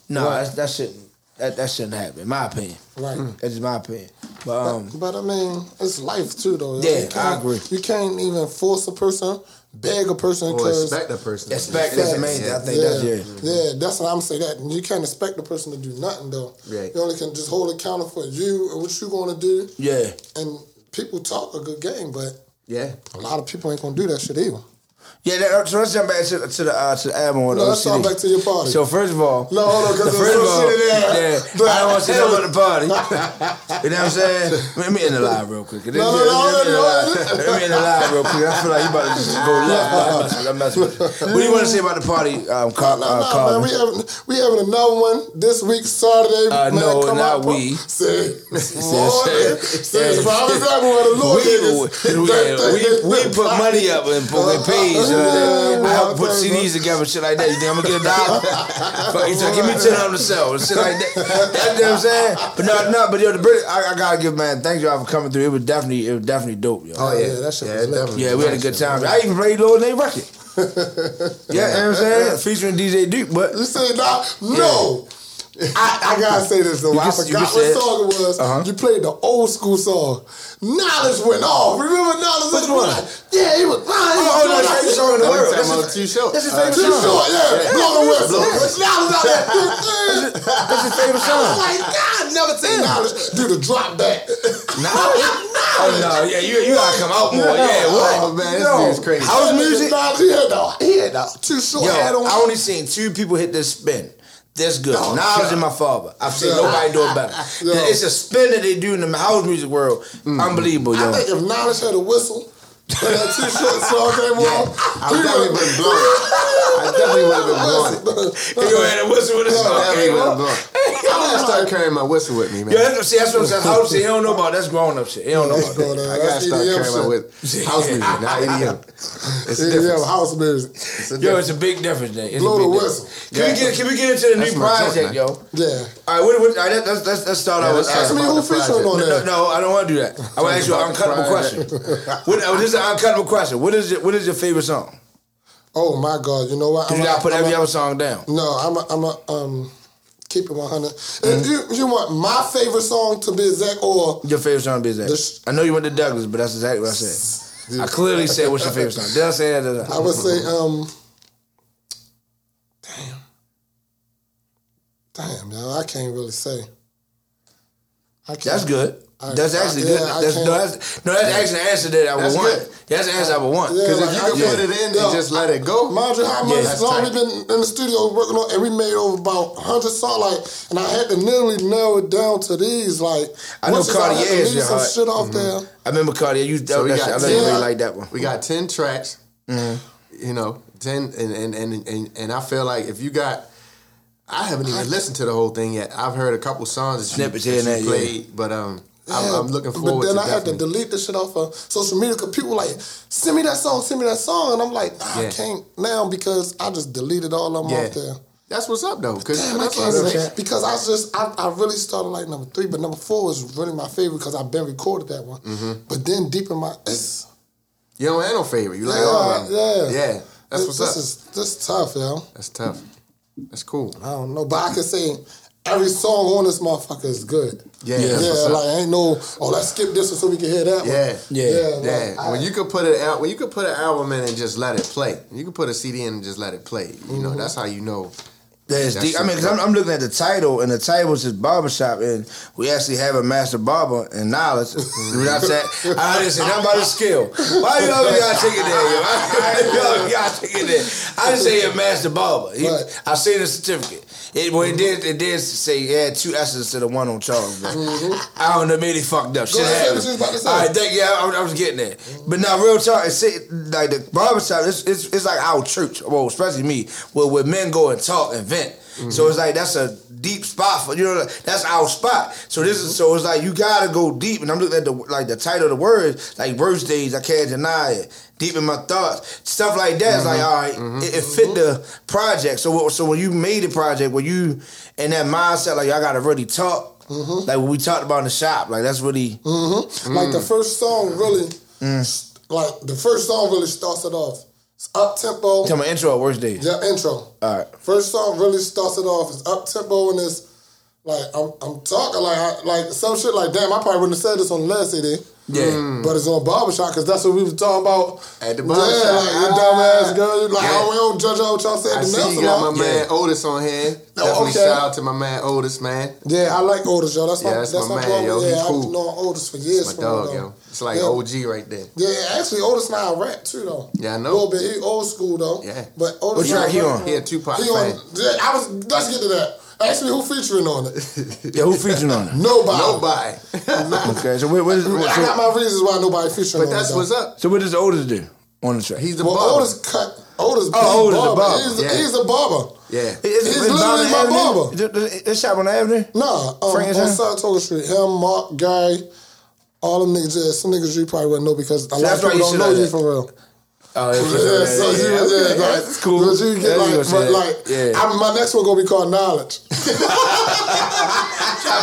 no, Right. that's, that shouldn't that, that shouldn't happen. In my opinion, Right. That's just my opinion. But um, But I mean, it's life too, though. Yeah, You I can't- agree. You can't even force a person, beg a person, Or because expect a person. Expect is the main thing. I think that's yeah. yeah, that's what I'm saying. That you can't expect the person to do nothing though. Right. You only can just hold accountable for you and what you going to do. Yeah. And people talk a good game, but Yeah. a lot of people ain't gonna do that shit either. Yeah, that, so let's jump back to, to the uh, to the album. or the No, let's talk back to your party. So first of all, No, hold on, 'cause the there's some all, shit in there. yeah, I don't want to say nothing about the party. you know what I'm saying? Let me in the live real quick. Let me, No, no, no, let in the no, live. Let me in the live real quick. I feel like you about to just go left. I'm messing with- I'm messing with you. What do you want to say about the party, um, Car- No, uh, no, man, we having we having another one this week Saturday. Uh, man, no, come not out, we. Say, Say- say, it's probably that one of the little we, we, we, we put money up and put a page. Uh, I help put CDs together, shit like that. You think I'm gonna get a dollar? Fuck, you say, give me ten on the sell, shit like that. That's what I'm saying. But no, no, but yo, the British, I, I gotta give man, thank y'all for coming through. It was definitely, it was definitely dope, yo. Oh, yeah. that shit yeah, was lit. definitely. Yeah, we had a good time. I even played Lord Name record. yeah, you know what I'm saying? Featuring DJ Duke, but You say nah, no. I, I gotta say this though. You I you forgot what song it was. Uh-huh. You played the old school song. Knowledge went off. Remember Knowledge? Which one? Yeah, he was. Oh, oh, no, that's that. the in the world. That's his, too short. that's his Uh, favorite Too short, yeah. Blow the whistle. Knowledge out there. That's his favorite song. was like, God, never seen Knowledge do the drop back. Oh no, yeah, you you gotta come out more. Yeah, what? Oh, man, this dude's crazy. House music. He had the, he had the too short Yo. I only seen two people hit this spin. This good. Oh, Knowledge God. and my father. I've seen nobody do it better. It's a spin that they do in the house music world. Mm. Unbelievable, I yo. think if Knowledge had a whistle, when that too short song came on, I definitely been blown. I definitely would have been blown. He go ahead and whistle with a song. Definitely would have blown. I gotta start carrying my whistle with me, man. Yeah, that's, see, that's what I'm saying. House shit, he don't know about that's grown up shit. He don't know about that. I gotta start carrying my whistle. House music, not EDM. It's EDM different. house music. Yo, it's a big difference, then. It's Blow a the whistle. difference. Can we get can we get into the That's new project, yo? Yeah. All right, what, what, all right let's, let's, let's start Yeah, out with ask me who featuring on no, there. no, no, I don't want to do that. I want to ask you an uncuttable question. What, oh, this is an uncuttable question. What is your, what is your favorite song? Oh my God! You know what? Because you gotta put I'm every a- other song down. No, I'm a, I'm a um keep it 100. Mm-hmm. You you want my favorite song to be exact or Your favorite song is that? This- I know you went to Douglas, but that's exactly what I said. I clearly said what's your favorite song. Did I say that? I would say um damn. Damn, yo, I can't really say. I can't. That's good. I- That's I- actually yeah, good. That's, no, that's, no, that's actually the answer that I would That's want. good. That's the answer I would want. Yeah, Because if like, you can can't- put it in yo, and just let it go, Mind you, how much Yeah, that's long tight. we been in the studio working on, and we made over about hundred songs. Like, and I had to literally narrow it down to these. Like, I know I had Cartier is your some heart. shit off mm-hmm. there. I remember Cardi. You that, So we that got shit. I know ten. you really like that one. we got ten tracks. Mm-hmm. You know, ten, and and, and and and I feel like if you got, I haven't even listened to the whole thing yet. I've heard a couple songs that Snippets here and that you there, yeah. but um, Yeah, I'm, I'm looking forward. But then to I had to delete the shit off of social media because people were like, send me that song, send me that song. And I'm like, nah, I can't now because I just deleted all of them Yeah. off there. That's what's up though, because Damn, I can't what I'm even- saying. because I just I, I really started like number three, but number four was really my favorite because I've been recorded that one. Mm-hmm. But then deep in my it's You don't have no favorite. You like yeah, all of them. yeah, Yeah, that's this, what's this up. is this is tough, yo. That's tough. That's cool. I don't know, but I can say every song on this motherfucker is good. Yeah, yeah, that's what's up. like ain't no oh let's skip this one so we can hear that one. Yeah, Yeah. like, yeah. I- when you could put it out, when you could put an album in and just let it play. You could put a CD in and just let it play. You know, mm-hmm. that's how you know. Yeah, That's deep. I mean, because I'm, I'm looking at the title, and the title is barbershop, and we actually have a master barber and knowledge. You know what I'm saying? I didn't say nothing about his skill. Why you always gotta take it there, yo? Why you always gotta take it there? I didn't say a master barber. He, Right. I seen the certificate. It, well, it did. It did say it had two S's instead of one on Charles. But I don't know. Maybe fucked up. Shit Mm-hmm. happened. say what you was about to say. All right, thank you. I, I was getting there. But now, real talk, it's like the barbershop. It's, it's it's like our church. Well, especially me, where where men go and talk and vent. Mm-hmm. So it's like that's a deep spot for you know. That's our spot. So this is so it's like you gotta go deep. And I'm looking at the like the title of the words, like verse days. I can't deny it. Deep in my thoughts, stuff like that. It's like mm-hmm. all right, mm-hmm. it, it fit the project. So so when you made the project, when you in that mindset, like I gotta really talk. Like what we talked about in the shop, like that's really Mm-hmm. Like the mm. first song really, mm. like the first song really starts it off. It's up tempo. Tell my intro worst days. Yeah, intro. All right. First song really starts it off. It's up tempo and it's like I'm, I'm talking like I, like some shit like damn. I probably wouldn't have said this on the last CD. Yeah. Mm. But it's on barbershop because that's what we was talking about At the Yeah, barbershop. like you dumbass girl. You like Yeah. oh, we don't judge out what y'all said. I the see nail you got my salon. man Otis on here. Definitely okay. shout out to my man Otis, man. Yeah, I like Otis, yo. That's my Yeah, that's that's my my, man, brother. yo. He Yeah, cool. I've known Otis for years. My dog, him, yo. It's like Yeah. OG right there. Yeah, actually, Otis now rap too though. Yeah, I A know. A little bit. He old school though. Yeah. But Otis What track now he on? He a Tupac He on. Yeah, I was. Let's get to that. Actually, who featuring on it? Yeah, who featuring on it? Nobody. Nobody. Okay, so what, what is what, I got my reasons why nobody featuring on it. But that's it. what's up. so what does Otis do on the track? He's the Well, barber. Otis cut. Otis. Oh, he's Otis the barber. barber. He's, Yeah. he's a barber. Yeah. Is- He's is literally my Avenue? barber. Is it- shop on the avenue. Nah, um, Frank on Town? Saratoga Street. Him, Mark, Guy, all them niggas. Yeah, some niggas you probably wouldn't know because a lot of people don't know know you for real. Oh, Yeah, so you, yeah, okay. like, that's cool. But you get That's like, gonna say but that. like, yeah. I, my next one gonna be called knowledge. I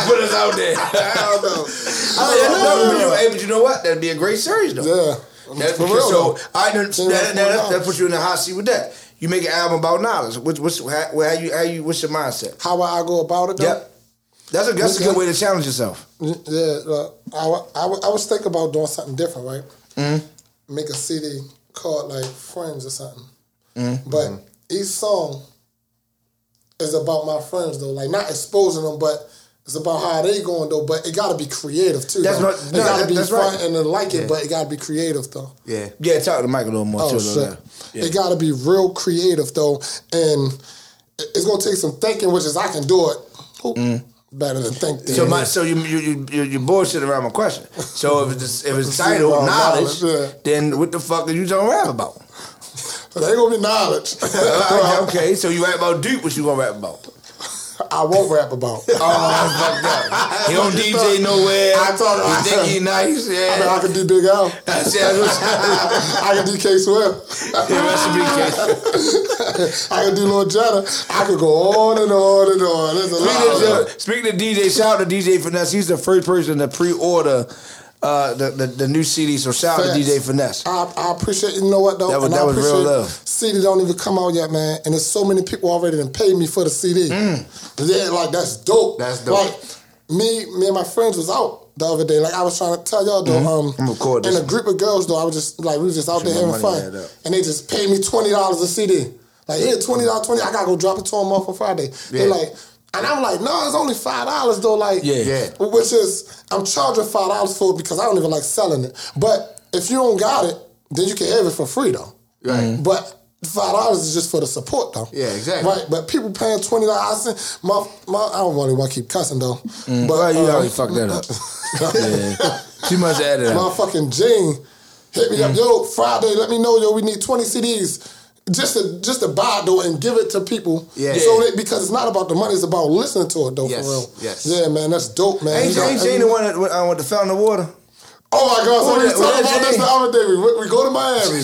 put us out there. I don't know. I that's know. but you, hey, but you know what? That'd be a great series, though. Yeah, That's for real. so though. I that, that, that, that puts you in the hot seat with that. You make an album about knowledge. What's what's how, how you how you what's your mindset? How I go about it? Though? Yep. That's a that's a good way to challenge yourself. Yeah, uh, I, I, I was thinking about doing something different, right? Mm-hmm. Make a CD called like Friends or something. Mm-hmm. But each song is about my friends though, like not exposing them, but it's about how they going though. But it got to be creative too. That's though. what- it no, got to that- be that's fun right. and like it, Yeah. but it got to be creative though. Yeah. Yeah, talk to Mike a little more Oh too. shit! though, Yeah. It got to be real creative though, and it's gonna take some thinking, which is I can do it. Who- Better than think. So my so you you you you, bullshit around my question. So if it's if it's titled knowledge, knowledge, yeah. then what the fuck are you gonna rap about? But they gonna be knowledge. okay, so you rap about Duke, what you gonna rap about? I won't rap about. Oh, that's fucked up. He don't DJ nowhere. I told him. He think he nice. I, mean, Yeah. I can do Big Al. That's it. I can do K Swift. Yeah, recipe case. I can do Lil Jada. I could go on and on and on. There's a Speaking lot. of, speaking of DJ, shout out to DJ Finesse. He's the first person to pre-order uh, the, the the new CD. So shout out to DJ Finesse. I, I appreciate you know what though. That was- that I was real love. CD don't even come out yet, man. And there's so many people already that paid me for the CD. Yeah, like that's dope. Mm. That's dope. Like me, me and my friends was out the other day. Like I was trying to tell y'all though. Um, I'm a group of girls though, I was just like we was just out there having fun, and they just paid me twenty dollars a CD. Like here, twenty dollars, twenty. I gotta go drop it to them off on Friday. They're like. And I'm like, no, it's only five dollars though. Like, Yeah. Yeah. which is I'm charging five dollars for it because I don't even like selling it. But if you don't got it, then you can have it for free though. Right. Mm-hmm. But five dollars is just for the support though. Yeah, exactly. Right. But people paying twenty dollars. I said, my, my I don't really want to keep cussing though. Mm-hmm. But But you uh, already fucked that up. yeah. Too much added out. Motherfucking Gene hit me up, mm-hmm. yo, Friday, let me know, yo, we need 20 CDs. Just to just to buy it though and give it to people. Yeah. So that, because it's not about the money, it's about listening to it though Yes, for real. yes. Yeah, man, that's dope, man. Ain't, You ain't Jane the one that went, uh, with the fountain of water? Oh my God! So we talking about this Gene? the other day. We, we go to Miami.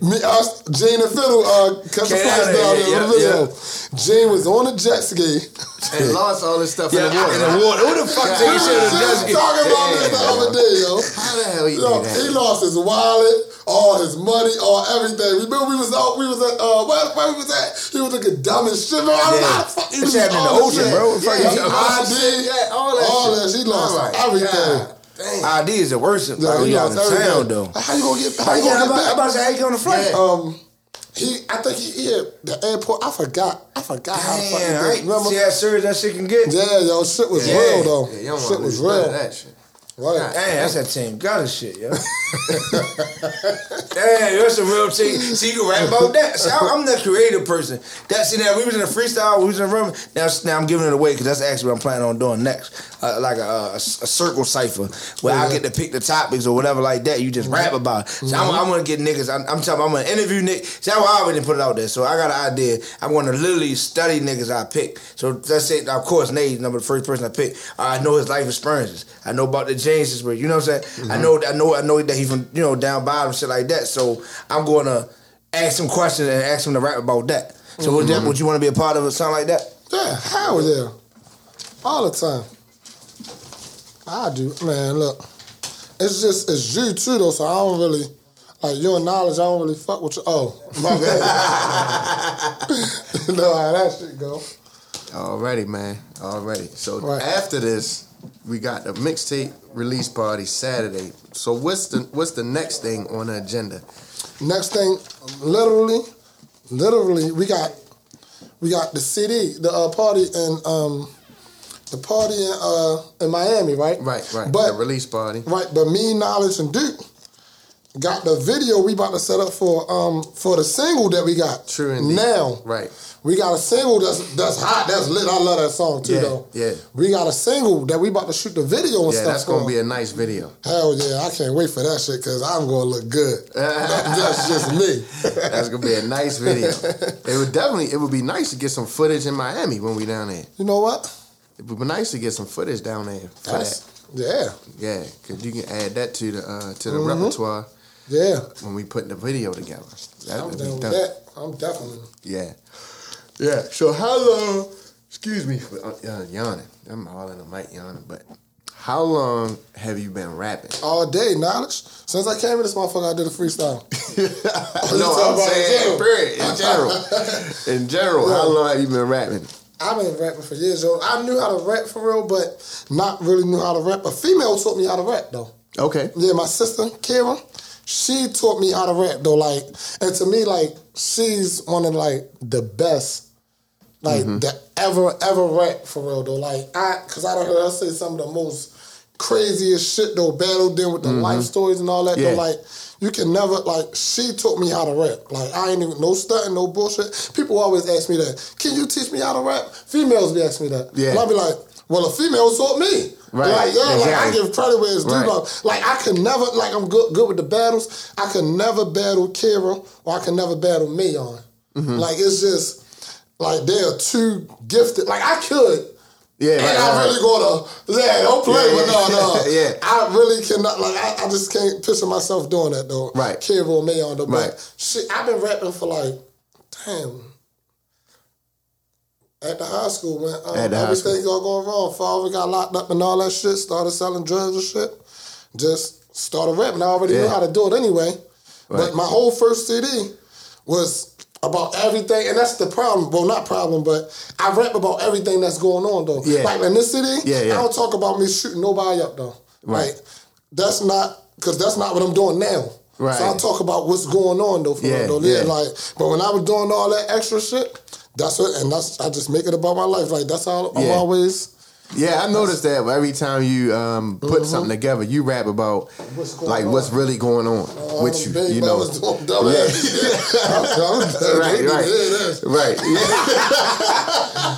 Me, us, Gene and Fiddle, uh, catch the flights down there yeah, with the video. Gene was on the jet ski. And lost all this stuff Yeah, in the water. in the water. Who the fuck was shit just jet ski? talking about this the other day, yo. How the hell he Yo, did he lost his wallet, all his money, all everything. Remember we was out, we was at uh where, where we was at? He was looking dumb as shit. Man, I was Yeah. like, fuck, he was in the ocean, shit. bro. What the fuck Yeah, ID, Yeah, all that all shit. that. She lost everything. Damn. ID is the worst. Like, he you lost in town though. How you gonna get? How How you you gonna I'm get about, I'm back? about to say how you get on the flight? Yeah. Um, he, I think he, he at the airport. I forgot. I forgot how Damn, did. I it. Remember? see how serious that shit can get. Yeah, yo, shit was Yeah. real though. Yeah, you shit was real. Right. Damn, that's that team gutter shit, yo. Damn, that's a real team. See, you can rap about that. See, I'm, the creative person. That see now we was in a freestyle, we was in a room. Now, now I'm giving it away because that's actually what I'm planning on doing next, uh, like a, a, a circle cipher where I get to pick the topics or whatever like that. You just rap about. It. So I'm, I'm gonna get niggas. I'm, I'm talking. I'm gonna interview Nick. See, I already put it out there. So I got an idea. I'm gonna literally study niggas I pick. So that's it. of course, Nate, number the first person I pick. I know his life experiences. I know about the Jameses, where you know what I'm saying. I mm-hmm. know, I know, I know that he's from you know down bottom shit like that. So I'm gonna ask him questions and ask him to rap about that. So would, that, mm-hmm. would you want to be a part of it, something like that? Yeah, hell yeah. All the time. I do. Man, look. It's just, it's you too, though, so I don't really, like, your knowledge, I don't really fuck with you. Oh, my bad. you know how that shit go. Already, man. Already. So Right. after this, we got the mixtape release party Saturday. So what's the what's the next thing on the agenda? Next thing, literally, literally, we got, we got the CD, the uh, party and um, the party in, uh, in Miami, right? Right, right. But the release party. Right, but me, Niledge, and Duke got the video we about to set up for um for the single that we got. True indeed. Now Right. we got a single that's that's hot, that's lit. I love that song too Yeah, though. yeah. We got a single that we about to shoot the video and Yeah, stuff. that's gonna be a nice video. Hell yeah, I can't wait for that shit because I'm gonna look good. that's just me. That's gonna be a nice video. It would definitely it would be nice to get some footage in Miami when we down there. You know what? It would be nice to get some footage down there for That's that. yeah, Yeah, because you can add that to the uh, to the Mhm. repertoire yeah. when we put the video together. That I'm down with that. I'm definitely. Yeah, yeah. So how long? Excuse me for uh, uh, yawning. I'm all in the mic yawning, but how long have you been rapping? All day, knowledge. Since I came in this motherfucker, I did a freestyle. no, I'm saying period in general. In general, how long have you been rapping? I've been rapping for years, yo. I knew how to rap for real, but not really knew how to rap. A female taught me how to rap though. Okay. Yeah, my sister, Kira, she taught me how to rap though. Like, and to me, like, she's one of like the best, like mm-hmm. that ever ever rap for real though. Like, I, cause I done heard her say some of the most craziest shit though. Battled in with the mm-hmm. life stories and all that Yeah. though. Like, you can never like. She taught me how to rap. Like, I ain't even no stunting, no bullshit. People always ask me that. Can you teach me how to rap? Females be asking me that. Yeah. And I be like. Well, a female taught me. Right. Like, yeah, like I Exactly. give credit where it's due. Right. Like, I could never, like I'm good, good with the battles. I could never battle Kira, or I could never battle Mayon. Mm-hmm. Like it's just like they are too gifted. Like I could. Yeah, and right, I right, really go to yeah, don't play, Yeah, but no, no, yeah. I really cannot. Like I, I just can't picture myself doing that though. Right. Kid or Mayon though. Right. But shit, I've been rapping for like, damn. At the high school, man, um, At the everything got going wrong. Father got locked up and all that shit. Started selling drugs and shit. Just started rapping. I already knew how to do it anyway. Right. But my whole first CD was about everything, and that's the problem. Well, not problem, but I rap about everything that's going on though. Yeah. Like in this city, Yeah, yeah. I don't talk about me shooting nobody up though. Right. Like that's not because that's not what I'm doing now. Right. So I talk about what's going on though. For Yeah, though. yeah. Like, but when I was doing all that extra shit, that's what, and that's I just make it about my life. Like that's all I'm Yeah. always. Yeah, I noticed that every time you um, put Mhm. something together, you rap about What's like on. what's really going on Oh, with you. You know, doing Yeah. right, right, right.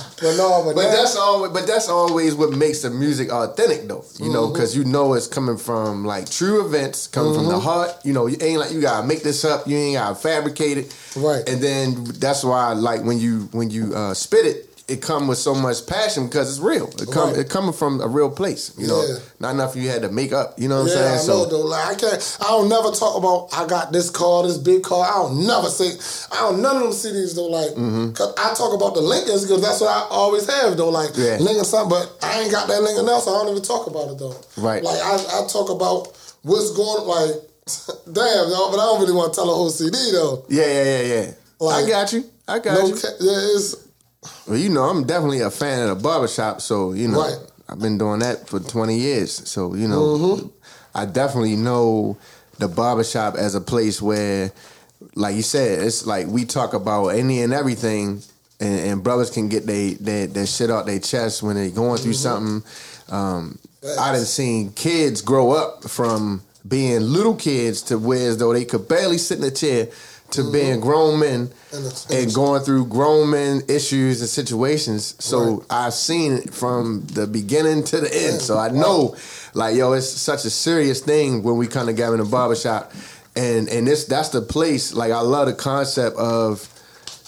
But no, but, But that- that's always, but that's always what makes the music authentic, though. You know, Mhm. because you know it's coming from like true events, coming from the Mhm. heart. You know, you ain't like you gotta make this up. You ain't gotta fabricate it. Right. And then that's why, like when you when you uh, spit it, it come with so much passion because it's real. It come Right. it coming from a real place. You know, Yeah. not enough you had to make up. You know what yeah, I'm saying? I know though. Like I can't. I don't never talk about I got this car, this big car. I don't never say. I don't none of them CDs though. Like, Mm-hmm. cause I talk about the Lincolns because that's what I always have though. Like Yeah. Lincoln something, but I ain't got that Lincoln now, so I don't even talk about it though. Right. Like I, I talk about what's going. Like, damn, y'all, but I don't really want to tell a whole CD though. Yeah, yeah, yeah, yeah. Like, I got you. I got no you. yeah, it's Well, you know, I'm definitely a fan of the barbershop, so you know, Right. I've been doing that for 20 years. So, you know, Mhm. I definitely know the barbershop as a place where, like you said, it's like we talk about any and everything, and, and brothers can get they, they, their shit out their chest when they're going through something. Um, I done seen kids grow up from being little kids to where as though they could barely sit in a chair to being grown men And and going through grown men issues and situations. So I've seen it from the beginning to the end. So I know, like, yo, it's such a serious thing when we come together in the barbershop. And and this that's the place, like I love the concept of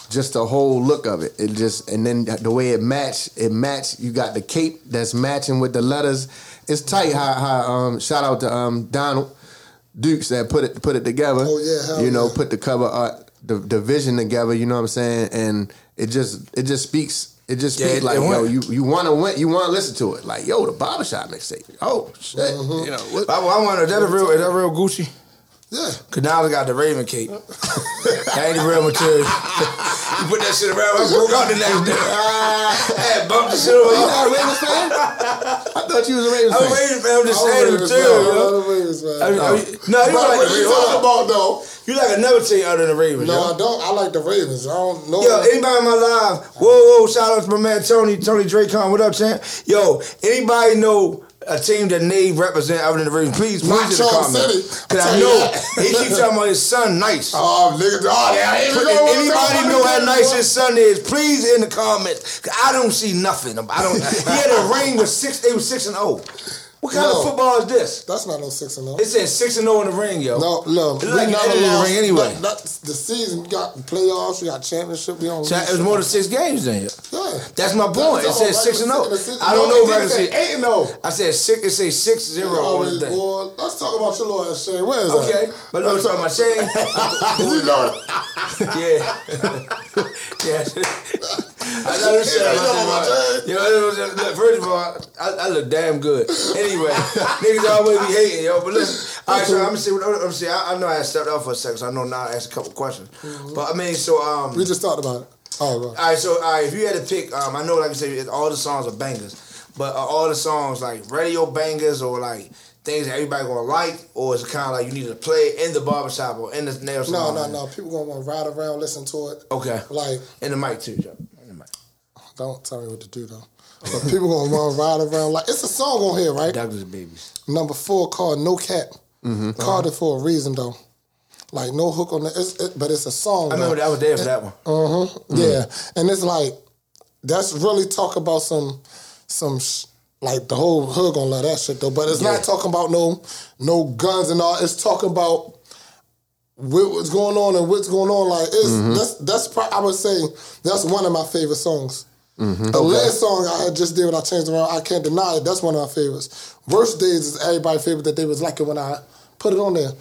just the whole look of it. It just and then the way it match, it match. You got the cape that's matching with the letters. It's tight. How, how um, shout out to um, Donald Dukes that put it put it together. Oh, yeah, hell you know, yeah. put the cover art, the, the vision together. You know what I'm saying? And it just it just speaks. It just Yeah, speaks it- like it yo, you you want to win, you want to listen to it. Like yo, the barbershop mixtape. Oh shit, Mm-hmm. you know. What, I, I wonder, is that a real, is that real Gucci? Yeah. Cause now I got the Raven cape. that ain't the real material. you put that shit around, I broke out the next day. I had bumped the shit over. you not a Ravens fan? I thought you was a Ravens fan. I'm a fan. Raven fan. I'm just saying the Ravens material. I'm a Ravens fan. I mean, I mean, no, you But like what the you Ravens. talking about though? You like another team other than the Ravens. No, yo. I don't. I like the Ravens. I don't know. Yo, anybody in my live? Whoa, whoa! Shout out to my man Tony, Tony Dracon. What up, champ? Yo, anybody know a team that Nate represent other than the Ravens? Please, please in the comments. Cause I'll I know he keep talking about his son nice. Oh, nigga, oh, yeah, If. Anybody know how nice his son is, please in the comments. I don't see nothing. I don't. He had a ring with six. It was six and zero. What kind No. of football is this? That's not no six and no. It says six and zero in the ring, yo. No, no. It's like we an never edited lost. ring anyway. That- that's the season. We got playoffs. We got championship. We don't. So it was more than six games then. Yeah. That's my point. It That's says six and oh. zero. I don't know if I can It see. said Eight and zero. I said six. It says six zero You on the thing. boy. Let's talk about your lawyer, ass Shane. Where is Okay, that? but let me talk about Shane. you know. yeah, yeah. I know this shit. Yeah, you know about that. Yo, it was just- look, first of all, I, I look damn good. Anyway, niggas always be hating, yo. But listen, all right, so I'm gonna see. What, I'm gonna see. I, I know I stepped out for a second, so I know now I ask a couple questions. But I mean, so um, We just talked about it. Oh, right. all right, so all right, if you had to pick, um, I know, like I said, all the songs are bangers, but are all the songs like radio bangers or like things that everybody gonna like, or is it kind of like you need to play in the barbershop or in the nail salon? No, no, no. People gonna want to ride around, listen to it. Okay, Like, in the mic too, Joe. In the mic. don't tell me what to do though. But people gonna to ride around. Like, it's a song on here, right? Doctors and babies. Number four called No Cap. Mm-hmm. Called it for a reason though. Like no hook on the, it's, it, but it's a song. I remember though. that was there for that one. Uh huh. Yeah, and it's like that's really talk about some some sh- like the whole hood gonna love that shit though. But it's Yeah. not talking about no no guns and all. It's talking about what's going on and what's going on. Like it's Mhm. that's that's pro- I would say that's one of my favorite songs. Mhm. The last song I just did when I changed around, I can't deny it. That's one of my favorites. Worst days is everybody's favorite that they was liking when I put it on there.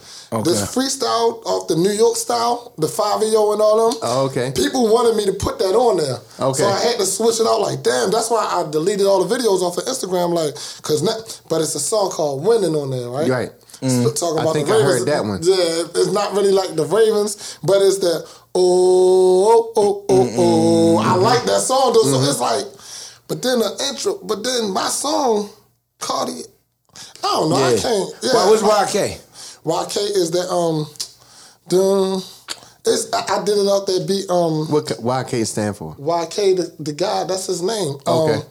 This freestyle off the New York style, the five EO and all them. Oh, okay. People wanted me to put that on there. Okay. So I had to switch it out. Like, damn, that's why I deleted all the videos off of Instagram. Like, cause not, but it's a song called "Winning" on there, right? Right. So talking I about think the I heard that one. Yeah, it's not really like the Ravens, but it's the oh oh oh oh oh. I like that song though. Mm-hmm. So it's like, but then the intro, but then my song, Cardi. I don't know. I Yeah. can't. Yeah, Why- what's YK? YK is that um, dun, it's I, I did it out that beat um. What YK stand for? YK the, the guy that's his name. Okay.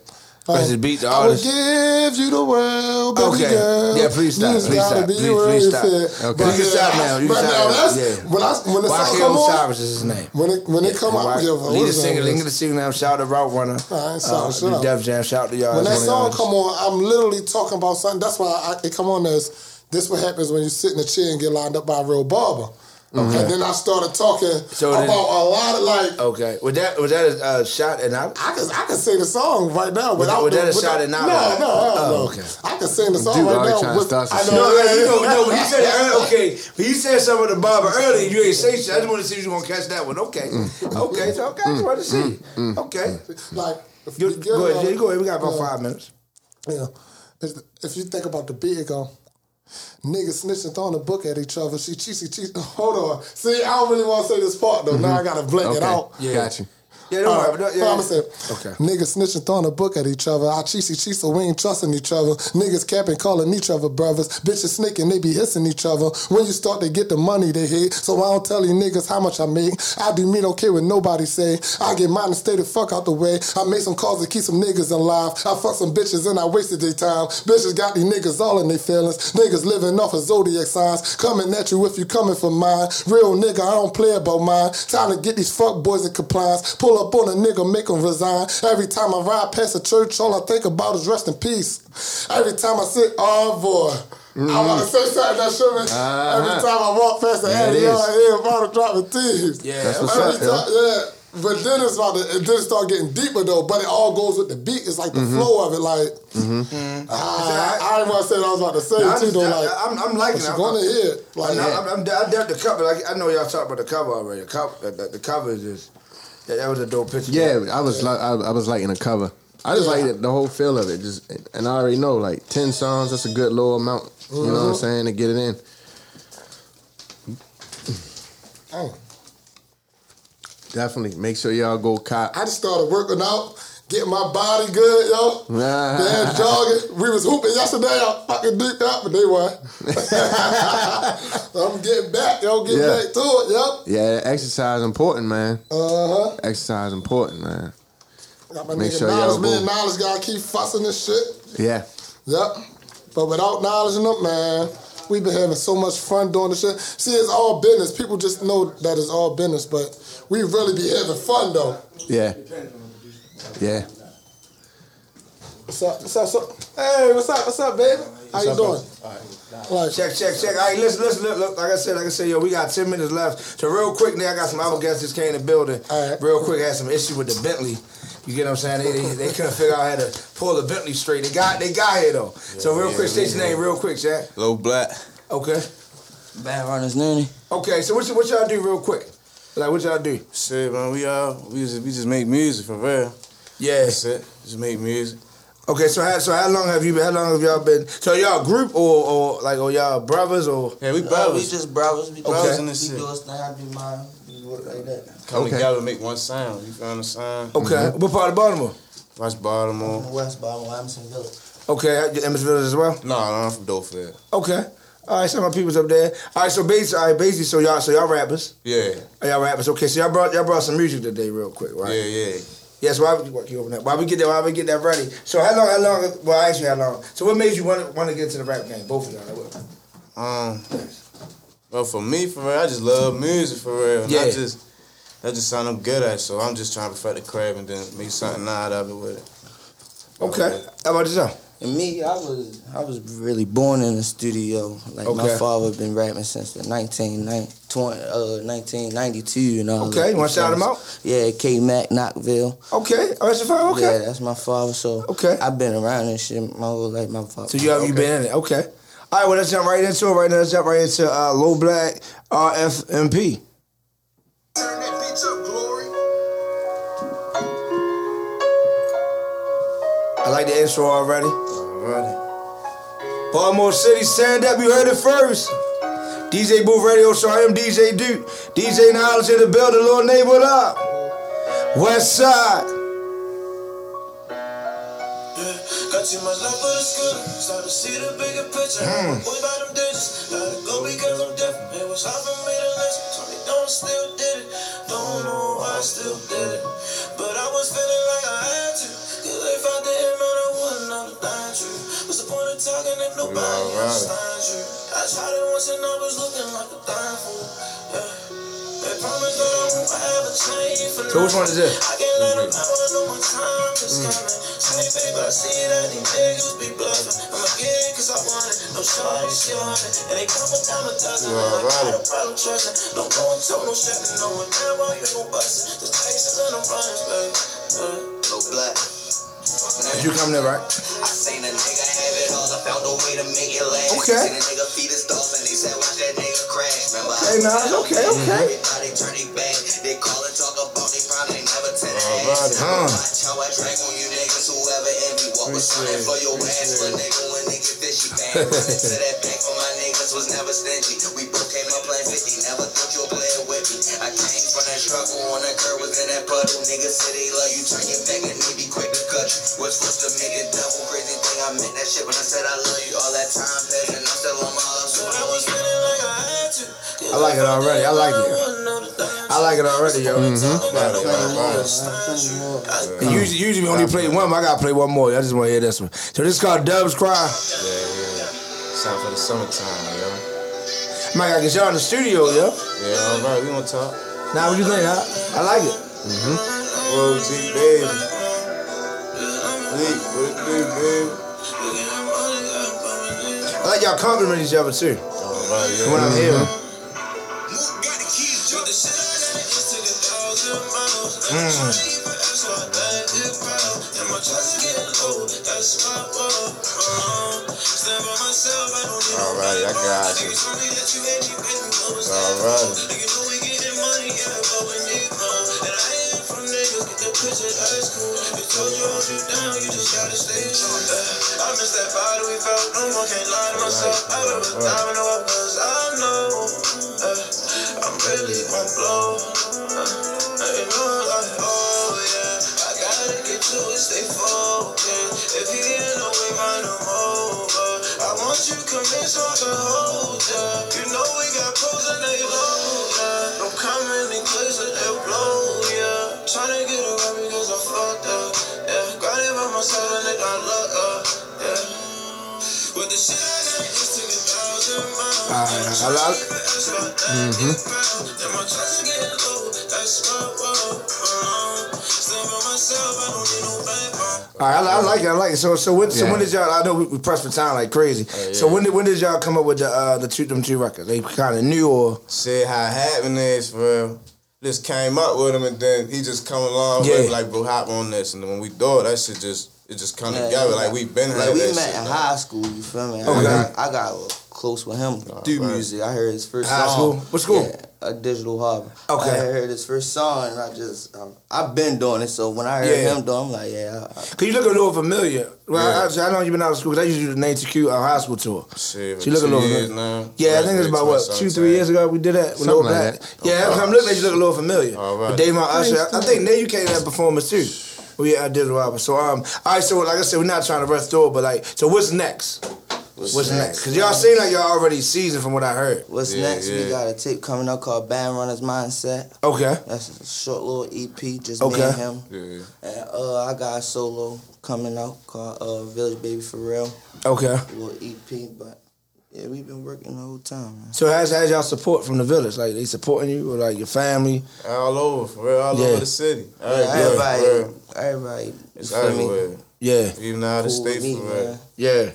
That's his beat, the I would give you the world, baby Okay. girl. Yeah, please stop, please stop, please- please stop. Okay. But You can stop now, you can stop now. that's- Yeah. When I when the song come on, Osiris is his name. when it when it come out, yeah, Lead the singer, lead the singer now. Shout out to Route Runner. All right, shout- Uh, shout out. Def Jam. Shout out to y'all. when that song come on, I'm literally talking about something. That's why I, it come on as this. What happens when you sit in a chair and get lined up by a real barber? Okay. And then I started talking So about then- a lot of like. Okay. Was that was that a uh, shot and out? I can I can sing the song right now Was without that- was that a without- shot and out? No, no, oh, no, Oh, no. okay. I can sing the song Dude, right now. trying to with- start some I know. No, you know, no, when he said it earlier, okay, when he said something to Barbara earlier, you ain't say shit. I just want to see if you gonna catch that one. Okay, mm. okay, so okay, I just mm. want to see. Mm. Okay, Like, if You- you go ahead, on- Jay, go ahead. We got about yeah. five minutes. Yeah. If, if you think about the beat, it go, niggas snitching, throwing a book at each other. She cheesy, cheesy. Hold on. See, I don't really want to say this part though. Now I gotta blank it out. Yeah. Got you. Yeah, don't All worry. right, but so yeah, I'ma say, Okay. Niggas snitching, throwing a book at each other. I cheesy cheese, so we ain't trusting each other. Niggas capping, calling each other brothers. Bitches sneaking, they be hissing each other. When you start to get the money they hate, so I don't tell you niggas how much I make. I do me don't care what nobody say. I get mine and stay the fuck out the way. I made some calls to keep some niggas alive. I fuck some bitches and I wasted their time. Bitches got these niggas all in their feelings. Niggas living off of zodiac signs. Coming at you if you coming for mine. Real nigga, I don't play about mine. Time to get these fuck boys in compliance. Pull up on a nigga, make him resign. Every time I ride past a church, all I think about is rest in peace. Every time I sit, oh boy. I'm about to say something that shouldn't. Uh-huh. Every time I walk past the Yeah, it alley, is. I hear about to drop the thieves. Yeah, That's what's Every up, time, yeah. But then it's about to, it then start getting deeper though. But it all goes with the beat. It's like the Mm-hmm. flow of it. Like ah, I, I didn't want to say what I was about to say No, I'm, too just, though. I, Like I'm, I'm liking but it. you're gonna I'm, hear it. Like I'm, I'm, I'm, I doubt the cover. Like, I know y'all talked about the cover already. The cover, the, the, the cover is just that, that was a dope picture. Yeah, I was like, I, I was liking the cover. I just Yeah. like it, the whole feel of it. Just and I already know like ten songs. That's a good low amount. You know what I'm Mhm. saying to get it in. Dang. Definitely make sure y'all go cop. I just started working out, getting my body good, yo. Man, jogging. We was hooping yesterday. I fucking deep out, but they won. I'm getting back, yo. Getting Yeah. back to it, yo. Yeah, exercise important, man. Uh huh. Exercise important, man. Got my Make nigga sure y'all knowledge, go. man. Niledge gotta keep fussing this shit. Yeah. Yep. But without knowledge in them, man, we've been having so much fun doing this shit. See, it's all business. People just know that it's all business, but we really be having fun though. Yeah. Yeah. What's up? What's up? What's up? Hey, what's up? What's up, baby? How you doing? Like, Check, check, check. All right, listen, listen, look, look, like I said, like I said, yo, we got 10 minutes left. So real quick, now I got some other guests just came in the building. Real quick, had some issue with the Bentley. You get what I'm saying? They, they, they couldn't figure out how to pull the Bentley straight. They got they got here though. so real yeah, quick, state your name real quick, Jack. Low Blackk. Okay. Band Runners, Nunie. Okay, so what, y- what y'all do real quick? Like what y'all do? Shit, man, we all we just we just make music for real. Yeah. That's it. Just make music. Okay, so how, so how long have you been? How long have y'all been? So y'all a group or or like or y'all brothers or? Yeah, we brothers. Oh, we just brothers. We Okay. brothers in We this do shit. us thing. I do mine. We work like that. Come Okay. together to make one sound. You found the sound? Okay, mm-hmm. what part of Baltimore? West Baltimore. From West Baltimore, Edmondson Village. Okay, Edmondson Village as well. No, no, I'm from Dolfield. Okay. All right, some of my people's up there. All right, so basically, all right, basically, so y'all, so y'all rappers. Yeah. Oh, y'all rappers. Okay, so y'all brought y'all brought some music today, real quick, right? Yeah, yeah. Yes. Why what, you open that? Why we get that? Why we get that ready? So how long? How long? Well, actually, how long? So what made you want to want to get into the rap game? Both of y'all. Um, well, for me, for real, I just love music for real. And Yeah. I just, that just sound I'm good at. So I'm just trying to perfect the crab and then make something out of it with it. Okay. How about yourself? And me, I was I was really born in the studio. Like my Okay. father been rapping since the 1990, 20, uh, 1992 and all. Okay, that. you wanna shout him out? Yeah, K Mac Knockville. Okay, oh, that's your father. Okay. Yeah, that's my father. So okay, I've been around this shit my whole life. My father. So you have you been in it? Okay. All right, well let's jump right into it. Right now, let's jump right into uh, Low Blackk RFMP. I like the intro already. Already. Baltimore City, stand up. You heard it first. DJ Booth Radio Show. I am DJ Duke. DJ Niledge in the building. Little neighbor up. West Side. Got too much love for the scooter. Start to see the bigger picture. Mm. Boy, by them digits. Let it go because I'm different. It was hard for me to listen. Told me don't still did it. Don't know why I still did it. But I was feeling like I had to. Cause if I didn't, man, I What's the point of talking if nobody understands you? I tried it once and I was looking like a damn fool. Yeah. They promised that I won't ever change for So which one is this? I can't let them mm-hmm. know I know my time is mm. coming. Say, baby, I see that these niggas be bluffing. I'ma get it cause I want it. No shawty, she on it. And they come a dime a dozen. You I alright. got a problem trusting. Don't go and tell no shit. No one there while you gon' bust it. The chases and I'm running, baby. Yeah. No black. Did you come there, right? I seen a nigga have it all. I found a way to make it last. Okay. Seen a nigga feed his dog and they said, watch that nigga crash. Remember, Okay, nah, okay, okay. Everybody turn it back. They call and talk about they probably never tell Alright. ass. Huh. Watch how I drag on you niggas, whoever envy. What was running for your ass, but nigga when they get fishy. Bang, running to that back for my niggas was never stingy. We both came up playing 50, never thought you'll play with me. I came from that struggle on that curve, was in that puddle. Niggas say they love you, turn your back and they be quick to cut you. What's supposed to make it double crazy thing? I meant that shit when I said I love you. All that time passed and I'm still on my hustle. I was feeling like I had to. I like it already. I like it. I like it already, yo. And usually, usually we only play one, but I gotta play one more. I just want to hear this one. So this is called Dubs Cry. Yeah, yeah. Sound for the summertime, yo. Man, I get y'all in the studio, yo. Yeah, all right, we gonna talk. Now, what you think? I, I like it. Mm-hmm. Whoa, baby. Lee, what it do, baby? I like y'all compliment each other too. Right, yeah. When I'm here. Mm. All right, I got you. All right. I miss that body we felt. No more can't lie to myself. I love the time and what was I know. Uh, I'm really on blow. Uh, you know, like, oh yeah. I gotta get to it, stay focused. If you get away, mind them over. I want you convinced so I can hold ya. You know we got pros and they low, yeah. Don't come any closer, they'll blow, yeah. Tryna get away because I fucked up, yeah. Got it by myself and it got luck up, yeah. But the shit I got just took a thousand miles. I, I like. Mm-hmm. And my trust is getting low, that's my world. Uh, stand by myself, I don't need no backbone. All right, I, I like it. I like it. So, so when, so when did y'all? I know we, we pressed for time like crazy. So when did when did y'all come up with the uh, the two them two records? They kind of new or Shit, how it happened is, for real. Just came up with him and then he just come along Yeah. with like, bro, hop on this. And then when we do it, that shit just, it just come Yeah, together. yeah. Like we been Like had we that met shit. in man. high school, you feel me? Okay. I got, I got close with him through right. music. I heard his first High song. school? What school? Yeah, a digital harbor. Okay. I heard his first song and I just, um, I've been doing it. So when I heard Yeah. him do, it, I'm like, yeah. I, I, Cause you look a little familiar. Well, I, I know you've been out of school. Cause I used to do the Nate Q uh, high school tour. Shit, So you look a little years familiar. now. Yeah, I think it's about what two, 2017. three years ago we did that. with Something Lil like Black. that. Yeah, every time I look like you look a little familiar. All right. But Dave my Usher, I, I think Nate, you came to that performance too. We I did Robert. So um, all right. So like I said, we're not trying to rush through it, but like, so what's next? What's, next? Cause y'all seem like y'all already seasoned from what I heard. What's Yeah, next? yeah. We got a tape coming up called Band Runners Mindset. Okay. That's a short little EP, just me and him. Yeah. And uh, I got a solo coming out called uh, Village Baby for Real. Okay. A little EP, but yeah, we've been working the whole time, man. So how's, how's y'all support from the village? Like they supporting you or like your family? All over, for real, all Yeah. over the city. Yeah, Everywhere, everybody, everybody, It's feel me? everywhere. Yeah. Even out of Cool state me, for real. Yeah.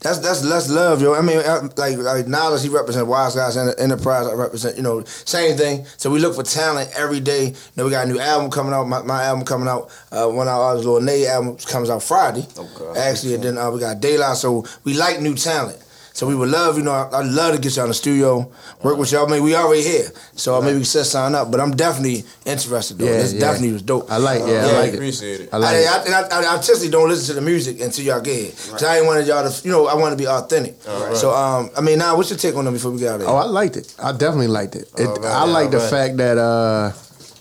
That's that's less love, yo. I mean, like like Niledge, he represents Wise Guys Enter- Enterprise. I represent, you know, same thing. So we look for talent every day. You know, we got a new album coming out. My, my album coming out. Uh, one of our Lil Nay album comes out Friday. Okay. Actually, and then uh, we got Daylight. So we like new talent. So we would love, you know, I, I'd love to get y'all in the studio, work with y'all. I mean, we already here, so maybe we set sign up. But I'm definitely interested. Though. Yeah, this yeah. definitely was dope. I like- yeah, I like it. Appreciate it. I like I, it. I, I, I, I artistically don't listen to the music until y'all get here. Cause I ain't wanted y'all to, you know, I want to be authentic. Alright. So, um, I mean, now what's your take on them before we get out of here? Oh, I liked it. I definitely liked it. it Alright, I like the alright. fact that uh,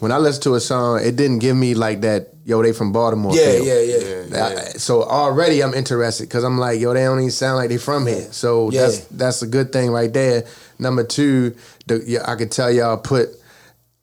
when I listened to a song, it didn't give me like that. Yo, they from Baltimore. Yeah, feel. yeah, yeah. I- so already I'm interested because I'm like, yo, they don't even sound like they from here. So Yeah. that's that's a good thing right there. Number two, the, yeah, I could tell y'all put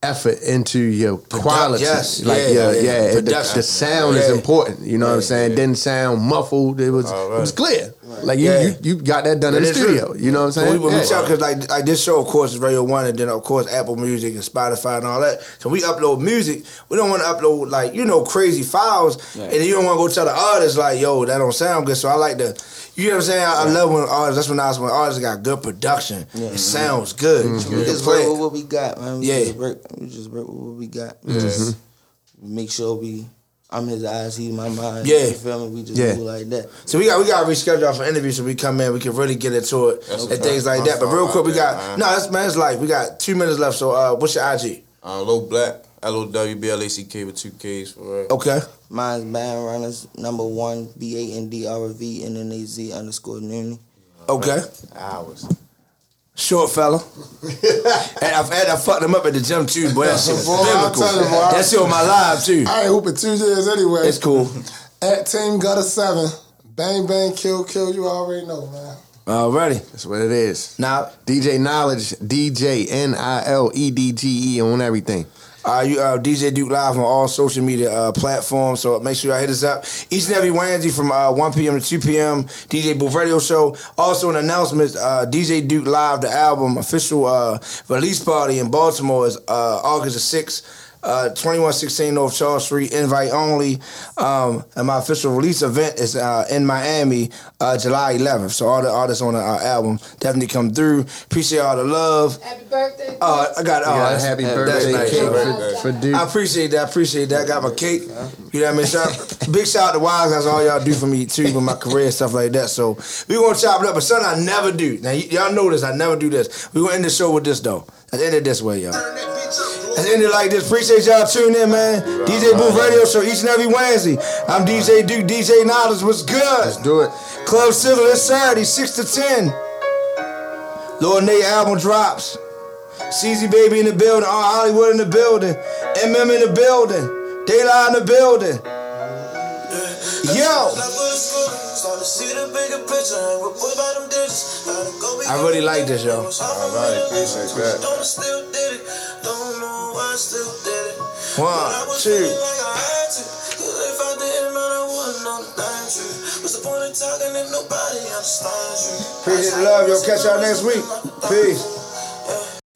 effort into your quality. yes, like yeah, yeah, yeah. yeah. the, the sound is important. You know what I'm saying? It didn't sound muffled. It was it was clear. Like you, Yeah. you you got that done in the studio. true. You know what I'm saying? we, when we Yeah. talk, cause like, like this show, of course, is Radio One, and then of course Apple Music and Spotify and all that. So we upload music. We don't want to upload like you know crazy files, and then you don't want to go tell the artist like, yo, that don't sound good. So I like to, you know what I'm saying? I, I love when artists. That's when I was when artists got good production. It sounds good. We just work with what we got, man. We Yeah. just work, we just work with what we got. We Mhm. just make sure we. I'm his eyes, he's my mind. Yeah. you feel me? We just Yeah. do like that. So we got we got to reschedule for interviews so we come in. We can really get into it That's and okay. things like I'm that. But real quick, we got man. no. That's man. It's like we got two minutes left. So uh, what's your IG? Uh, Low Black, L O W B L A C K with two K's for real. Okay. Mine's Band Runners, number one, B A N D R V N N A Z underscore Nunie. Okay. Hours. Short fella. and I've had I fucked him up at the gym too, boy. That shit was Boy, I'm biblical. you, boy, That shit on my live too. I ain't hooping two years anyway. It's cool. At Team Gutter 7. Bang, bang, kill, kill. You already know, man. Already. That's what it is. Now, DJ Niledge, DJ N I L E D G E on everything. Uh, you uh, DJ Duke live on all social media uh, platforms. So make sure y'all hit us up each and every Wednesday from uh, 1 p.m. to 2 p.m. DJ Booth Radio Show. Also an announcement: uh, DJ Duke live, the album official uh, release party in Baltimore is August the 6th. Uh, 2116 North Charles Street, invite only. Um, and my official release event is uh, in Miami, uh, July 11th. So all the artists on the uh, album definitely come through. Appreciate all the love. Happy birthday. Oh, I got, oh, You a that's- happy that's birthday nice. cake for, for Duke. I appreciate that. I appreciate that. Got my cake. You know what I mean? Shout, big shout out to Wise. That's all y'all do for me too with my career and stuff like that. So we gonna chop it up. But something I never do. Now y- y'all know this. I never do this. We gonna end the show with this though. Let's end it this way, y'all. Let's end it like this. Appreciate y'all tuning in, man. DJ Booth Radio Show each and every Wednesday. I'm DJ Duke. DJ Niledge. What's good? Let's do it. Club Civil this Saturday, six to ten. Lord Nay album drops. CZ Baby in the building, R. Hollywood in the building, MM in the building, Daylight in the building. Yo! I really like this, yo. Alright, appreciate that. One, two. Appreciate the love, yo. Catch y'all next week. Peace.